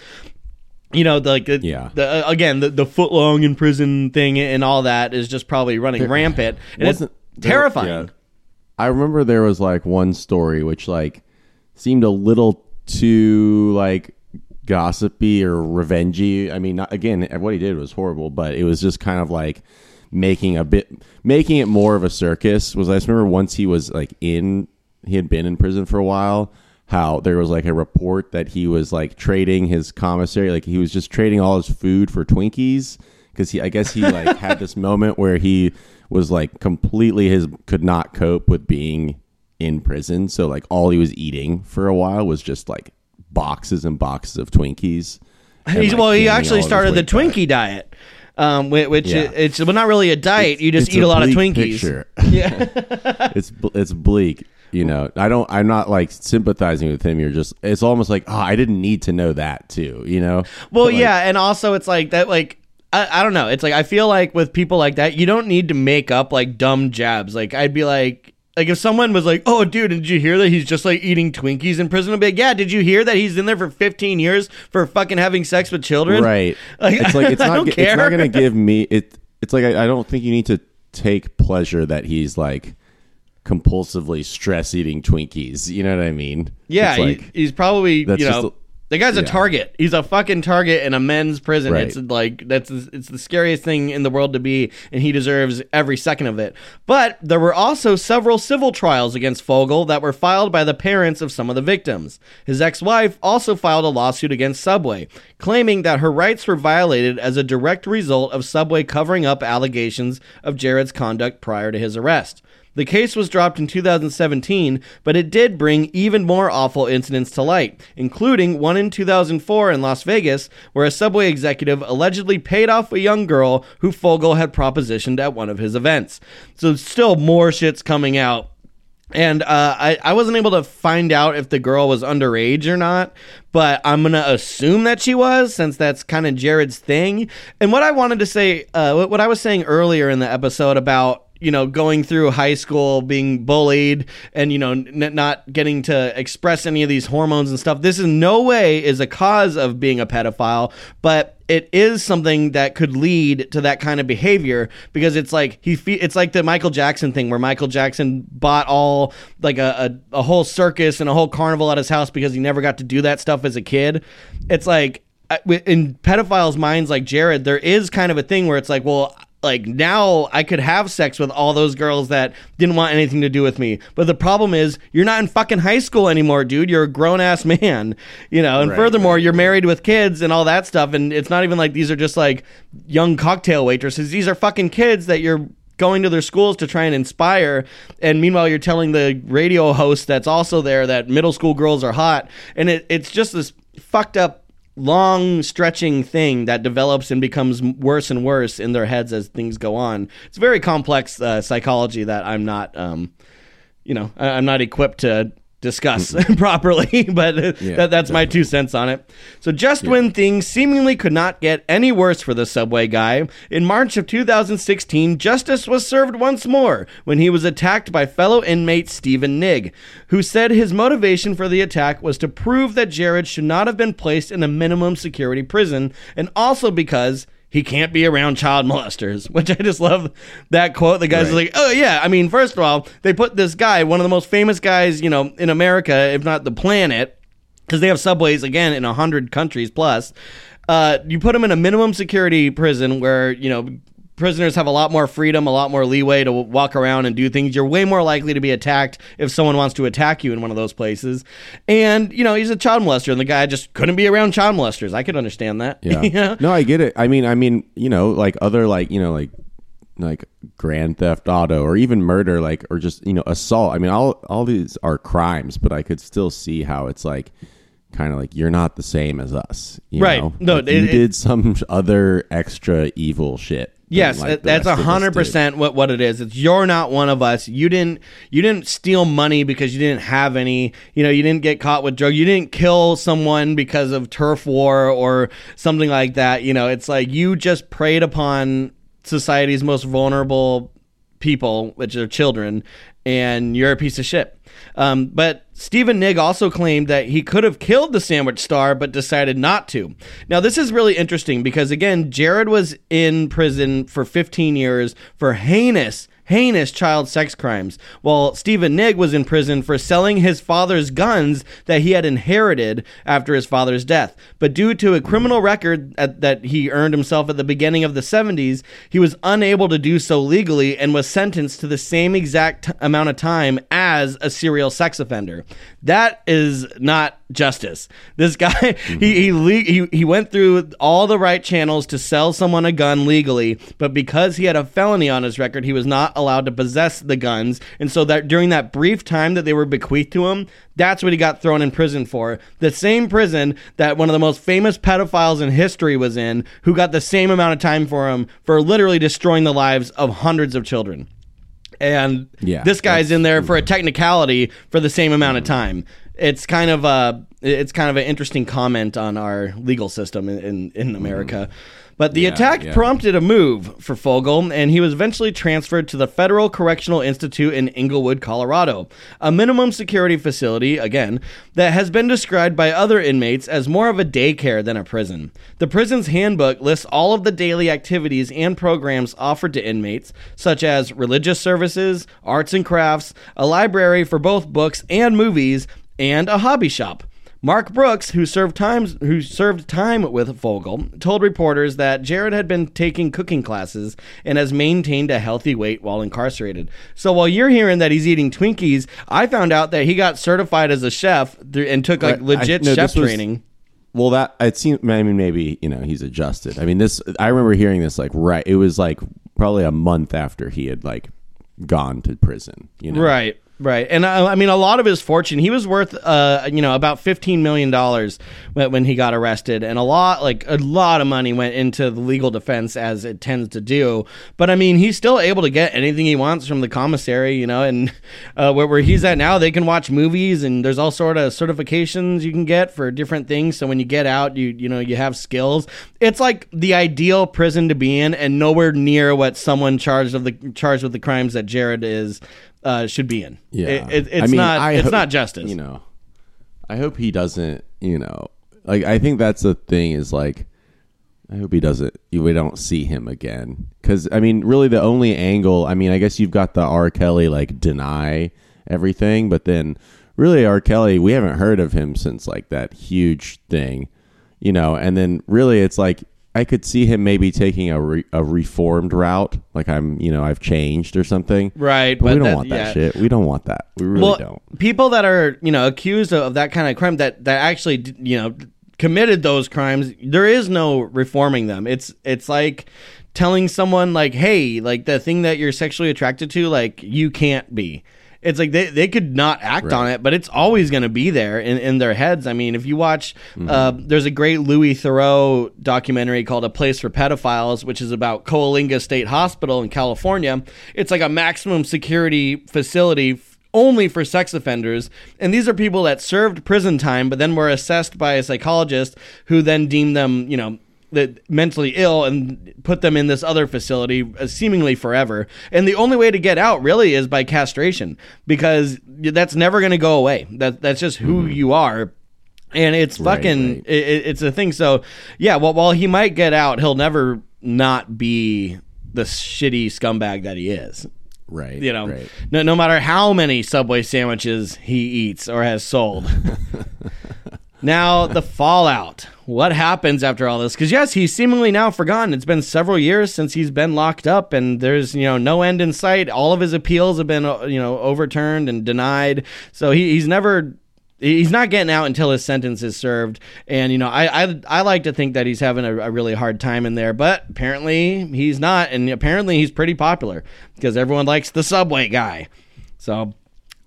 you know, the, like the, Yeah. the uh, again the the foot long in prison thing and all that is just probably running rampant and it's Wasn't- there- terrifying. yeah. I remember there was like one story which like seemed a little too like gossipy or revengey. I mean, not, again, what he did was horrible, but it was just kind of like making a bit making it more of a circus. Was I just remember once he was like in he had been in prison for a while. How there was like a report that he was like trading his commissary, like he was just trading all his food for Twinkies because he, I guess he like had this <laughs> moment where he was like completely his could not cope with being in prison. So like all he was eating for a while was just like boxes and boxes of Twinkies. He's, like, well, he actually all of his started the. Twinkie diet, um, which Yeah. it's well, not really a diet. you just eat a, lot of Twinkies. picture. <laughs> Yeah, <laughs> it's it's bleak. You know, I don't. I'm not like sympathizing with him. You're just. It's almost like, oh, I didn't need to know that too. You know. well, like, yeah, and also it's like that, like. I, I don't know. It's like I feel like with people like that, you don't need to make up like dumb jabs. Like I'd be like, like if someone was like, "Oh, dude, did you hear that he's just like eating Twinkies in prison?" I'd be like, "Yeah, did you hear that he's in there for 15 years for fucking having sex with children?" Right. <laughs> Like, it's like it's <laughs> not. don't g- It's care. not going to give me it. It's like I, I don't think you need to take pleasure that he's like compulsively stress eating Twinkies. You know what I mean? Yeah, like, he, he's probably you just know the guy's a target. He's a fucking target in a men's prison. Right. It's like that's it's the scariest thing in the world to be, and he deserves every second of it. But there were also several civil trials against Fogle that were filed by the parents of some of the victims. His ex-wife also filed a lawsuit against Subway, claiming that her rights were violated as a direct result of Subway covering up allegations of Jared's conduct prior to his arrest. The case was dropped in 2017, but it did bring even more awful incidents to light, including one in 2004 in Las Vegas, where a subway executive allegedly paid off a young girl who Fogle had propositioned at one of his events. So, still more shit's coming out. And uh, I, I wasn't able to find out if the girl was underage or not, but I'm going to assume that she was since that's kind of Jared's thing. And what I wanted to say, uh, what- what I was saying earlier in the episode about you know, going through high school, being bullied, and you know, n- not getting to express any of these hormones and stuff. This in no way is a cause of being a pedophile, but it is something that could lead to that kind of behavior because it's like he fe- it's like the Michael Jackson thing where Michael Jackson bought all like a, a, a whole circus and a whole carnival at his house because he never got to do that stuff as a kid. It's like in pedophiles' minds like Jared, there is kind of a thing where it's like, well, like now I could have sex with all those girls that didn't want anything to do with me. But the problem is you're not in fucking high school anymore, dude. You're a grown ass man, <laughs> you know. And Right, furthermore, right, you're married with kids and all that stuff. And it's not even like these are just like young cocktail waitresses. These are fucking kids that you're going to their schools to try and inspire and meanwhile you're telling the radio host that's also there that middle school girls are hot and it, it's just this fucked up long stretching thing that develops and becomes worse and worse in their heads as things go on. It's very complex uh, psychology that I'm not, um, you know, I- I'm not equipped to discuss <laughs> properly, <laughs> but Yeah, that, that's my two cents on it. So just when things seemingly could not get any worse for the subway guy, in March of 2016, justice was served once more when he was attacked by fellow inmate Stephen Nigg, who said his motivation for the attack was to prove that Jared should not have been placed in a minimum security prison, and also because he can't be around child molesters, <laughs> which I just love that quote. The guy's Right. like, oh, yeah. I mean, first of all, they put this guy, one of the most famous guys, you know, in America, if not the planet, because they have subways, again, in 100 countries plus. Uh, you put him in a minimum security prison where, you know, prisoners have a lot more freedom, a lot more leeway to walk around and do things. You're way more likely to be attacked if someone wants to attack you in one of those places. And, you know, he's a child molester, and the guy just couldn't be around child molesters. I could understand that. <laughs> Yeah. You know? No, I get it. I mean, I mean, you know, like other like, you know, like like grand theft auto or even murder like or just, you know, assault. I mean, all all these are crimes, but I could still see how it's like kind of like you're not the same as us, you Right. know? No, Like, it- you it- did some <laughs> other extra evil shit. Yes, like that's us hundred percent what what it is. It's you're not one of us. You didn't you didn't steal money because you didn't have any. You know, you didn't get caught with drugs. You didn't kill someone because of turf war or something like that. You know, it's like you just preyed upon society's most vulnerable people, which are children, and you're a piece of shit. Um, but Stephen Nigg also claimed that he could have killed the sandwich star, but decided not to. Now, this is really interesting because, again, Jared was in prison for 15 years for heinous, heinous child sex crimes, while Stephen Nigg was in prison for selling his father's guns that he had inherited after his father's death. But due to a criminal record at, that he earned himself at the beginning of the 70s, he was unable to do so legally and was sentenced to the same exact amount of time as a serial sex offender. That is not justice. This guy, <laughs> he mm-hmm. he, le- he he went through all the right channels to sell someone a gun legally, but because he had a felony on his record, he was not allowed to possess the guns. And so that during that brief time that they were bequeathed to him, that's what he got thrown in prison for. The same prison that one of the most famous pedophiles in history was in, who got the same amount of time for him for literally destroying the lives of hundreds of children and Yeah, this guy's in there for a technicality for the same amount of mm-hmm. time. It's kind of a it's kind of an interesting comment on our legal system in in, in mm-hmm. America. But the Yeah, attack yeah. prompted a move for Fogle, and he was eventually transferred to the Federal Correctional Institute in Englewood, Colorado, a minimum security facility, again, that has been described by other inmates as more of a daycare than a prison. The prison's handbook lists all of the daily activities and programs offered to inmates, such as religious services, arts and crafts, a library for both books and movies, and a hobby shop. Mark Brooks, who served times who served time with Fogle, told reporters that Jared had been taking cooking classes and has maintained a healthy weight while incarcerated. So while you're hearing that he's eating Twinkies, I found out that he got certified as a chef and took like legit I- no, chef this was- training. Well, that it seemed. I mean, maybe you know he's adjusted. I mean, this. I remember hearing this like right. It was like probably a month after he had like gone to prison. You know, Right. Right, and uh, I mean, a lot of his fortune, he was worth, uh, you know, about fifteen million dollars when, when he got arrested, and a lot, like a lot of money, went into the legal defense as it tends to do. But I mean, he's still able to get anything he wants from the commissary, you know, and uh, where, where he's at now, they can watch movies, and there's all sort of certifications you can get for different things. So when you get out, you you know, you have skills. It's like the ideal prison to be in, and nowhere near what someone charged of the charged with the crimes that Jared is uh, should be in. Yeah, It- it- it's I mean, not. I it's hope- not justice. You know, I hope he doesn't. You know, like I think that's the thing is like, I hope he doesn't. We don't see him again because I mean, really, the only angle. I mean, I guess you've got the R. Kelly like deny everything, but then really R. Kelly, we haven't heard of him since like that huge thing, you know, and then really it's like. I could see him maybe taking a, re- a reformed route, like I'm, you know, I've changed or something. Right, but, but we don't that- want that yeah. shit. We don't want that. We really well, don't. people that are you know accused of, of that kind of crime that that actually you know committed those crimes, there is no reforming them. It's it's like telling someone like, hey, like the thing that you're sexually attracted to, like you can't be. It's like they, they could not act on it, but it's always going to be there in, in their heads. I mean, if you watch, Mm-hmm. uh, there's a great Louis Theroux documentary called A Place for Pedophiles, which is about Coalinga State Hospital in California. It's like a maximum security facility f- only for sex offenders. And these are people that served prison time, but then were assessed by a psychologist who then deemed them, you know, that mentally ill and put them in this other facility uh, seemingly forever. And the only way to get out really is by castration because that's never going to go away. That that's just who you are. And it's fucking right. It, it- it's a thing. So, yeah, well while he might get out, he'll never not be the shitty scumbag that he is. Right. You know, Right. no, no matter how many Subway sandwiches he eats or has sold. <laughs> now, the fallout. What happens after all this? Because, yes, he's seemingly now forgotten. It's been several years since he's been locked up, and there's, you know, no end in sight. All of his appeals have been, uh, you know, overturned and denied. So he, he's never. He's not getting out until his sentence is served, and you know I I, I like to think that he's having a, a really hard time in there, but apparently he's not, and apparently he's pretty popular because everyone likes the subway guy. So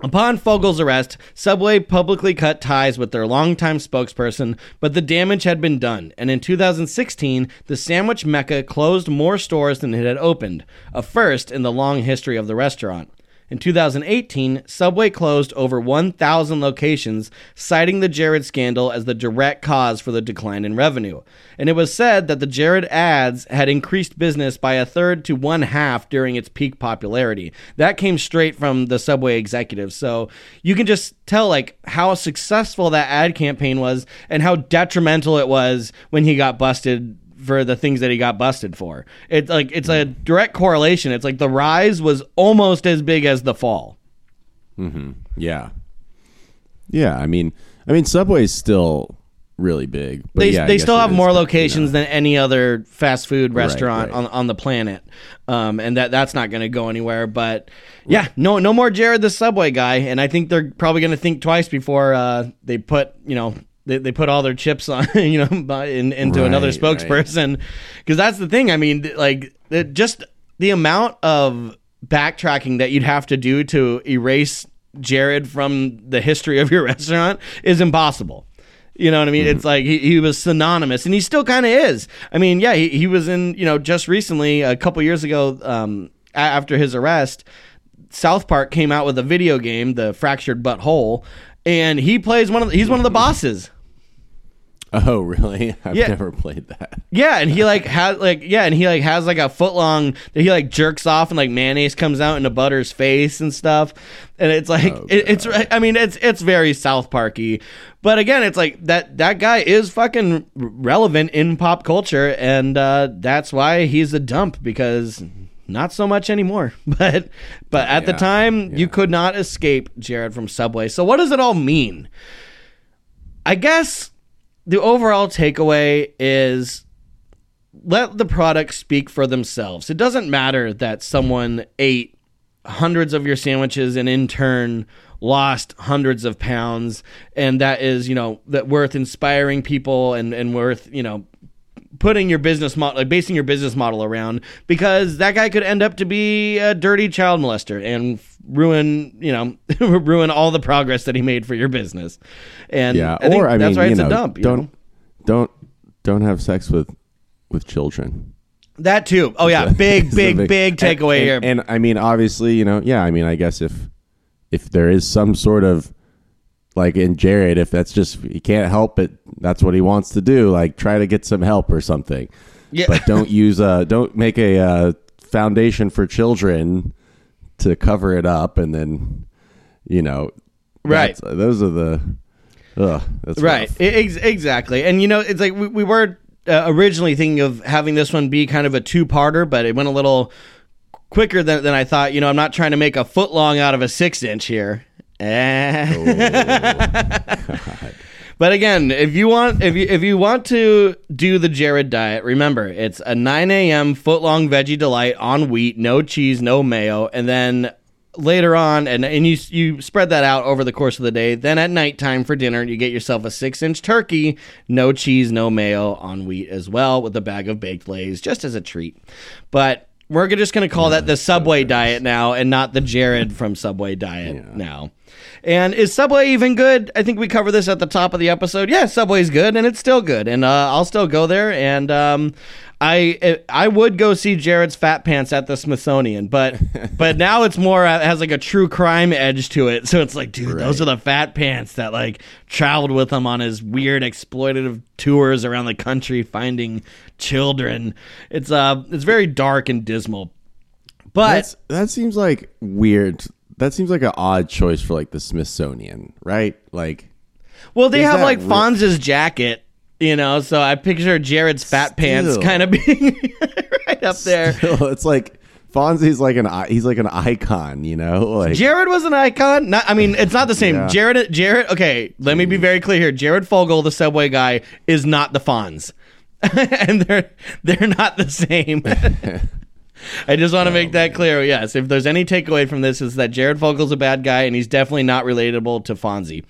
Upon Fogle's arrest, Subway publicly cut ties with their longtime spokesperson, but the damage had been done, and in 2016, the sandwich mecca closed more stores than it had opened, a first in the long history of the restaurant. In 2018, Subway closed over 1,000 locations, citing the Jared scandal as the direct cause for the decline in revenue. And it was said that the Jared ads had increased business by a third to one half during its peak popularity. That came straight from the Subway executives. So you can just tell like how successful that ad campaign was and how detrimental it was when he got busted for the things that he got busted for. It's like it's a direct correlation. It's like the rise was almost as big as the fall. Yeah. Yeah, I mean, I mean, Subway's still really big. But They, yeah, they still have is more kind of, you locations know. than any other fast food restaurant right. on on the planet, um, and that that's not going to go anywhere. But yeah, no no more Jared the Subway guy, and I think they're probably going to think twice before uh, they put you know. They, they put all their chips on, <laughs> you know, by- in, into another Right, right. spokesperson, because that's the thing. I mean, like, it just the amount of backtracking that you'd have to do to erase Jared from the history of your <laughs> restaurant is impossible. You know what I mean? It's like he, he was synonymous, and he still kind of is. I mean, yeah, he, he was in, you know, just recently, a couple years ago, um, a- after his arrest, South Park came out with a video game, The Fractured Butthole, and he plays one of the, he's one of the bosses. <laughs> Oh, really? <laughs> I've Yeah. never played that. Yeah, and he <laughs> like has like yeah, and he like has like a foot long that he like jerks off and like mayonnaise comes out into Butter's face and stuff, and it's like Oh, it, it's I mean it's it's very South Parky, but again it's like that that guy is fucking relevant in pop culture, and uh, that's why he's a dump because not so much anymore. But but at the Yeah, time you could not escape Jared from Subway. So what does it all mean? I guess the overall takeaway is let the products speak for themselves. It doesn't matter that someone ate hundreds of your sandwiches and in turn lost hundreds of pounds and that is, you know, that worth inspiring people and and worth, you know, putting your business model like basing your business model around because that guy could end up to be a dirty child molester and ruin, you know, <laughs> ruin all the progress that he made for your business. And Yeah, I or I that's mean, why it's know, a dump. don't know? don't don't have sex with with children. That too. Oh yeah, big, <laughs> a big, big, takeaway and, here. And, and I mean, obviously, you know, yeah. I mean, I guess if if there is some sort of like in Jared, if that's just he can't help it, that's what he wants to do. Like try to get some help or something. Yeah. But don't <laughs> use a don't make a uh, foundation for children to cover it up, and then you know, Right. Those are the. Ugh, that's right, ex- exactly. And you know, it's like we, we were uh, originally thinking of having this one be kind of a two-parter, but it went a little quicker than, than I thought. You know, I'm not trying to make a foot long out of a six inch here. Eh. <laughs> But again, if you want if you if you want to do the Jared diet, remember it's a 9 a.m. foot long veggie delight on wheat, no cheese, no mayo, and then later on, and and you you spread that out over the course of the day. Then at nighttime for dinner, you get yourself a six inch turkey, no cheese, no mayo on wheat as well, with a bag of baked lays, just as a treat. But we're just going to call that the Subway diet now, and not the Jared from Subway diet now. And is Subway even good? I think we cover this at the top of the episode. Yeah, Subway's good, and it's still good, and uh, I'll still go there. And um, I I would go see Jared's Fat Pants at the Smithsonian, but <laughs> but now it's more uh, has like a true crime edge to it. So it's like, dude, those are the Fat Pants that like traveled with him on his weird exploitative tours around the country finding children. It's uh it's very dark and dismal. But That's, that seems like weird. That seems like an odd choice for like the Smithsonian, right? Like, Well, they have like re- Fonz's jacket, you know, so I picture Jared's fat pants Still. kind of <laughs> being right up there. it's like Fonzie's like an i- he's like an icon, you know? Like, Jared was an icon. Not, I mean, it's not the same. Yeah. Jared, Jared. Okay, let me be very clear here. Jared Fogle, the Subway guy, is not the Fonz, <laughs> and they're they're not the same. <laughs> I just want to make oh, that clear. Yes, if there's any takeaway from this, is that Jared Fogle's a bad guy, and he's definitely not relatable to Fonzie.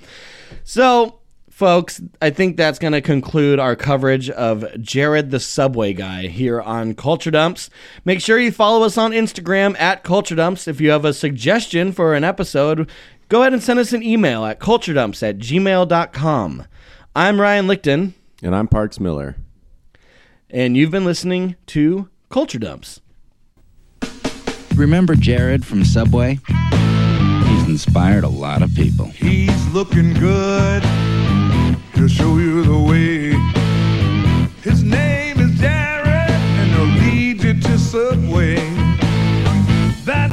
So, folks, I think that's going to conclude our coverage of Jared the Subway Guy here on Culture Dumps. Make sure you follow us on Instagram at Culture Dumps. If you have a suggestion for an episode, go ahead and send us an email at culturedumps at gmail.com. I'm Ryan Lichten, And I'm Parks Miller. and you've been listening to Culture Dumps. Remember Jared from Subway? He's inspired a lot of people. He's looking good to show you the way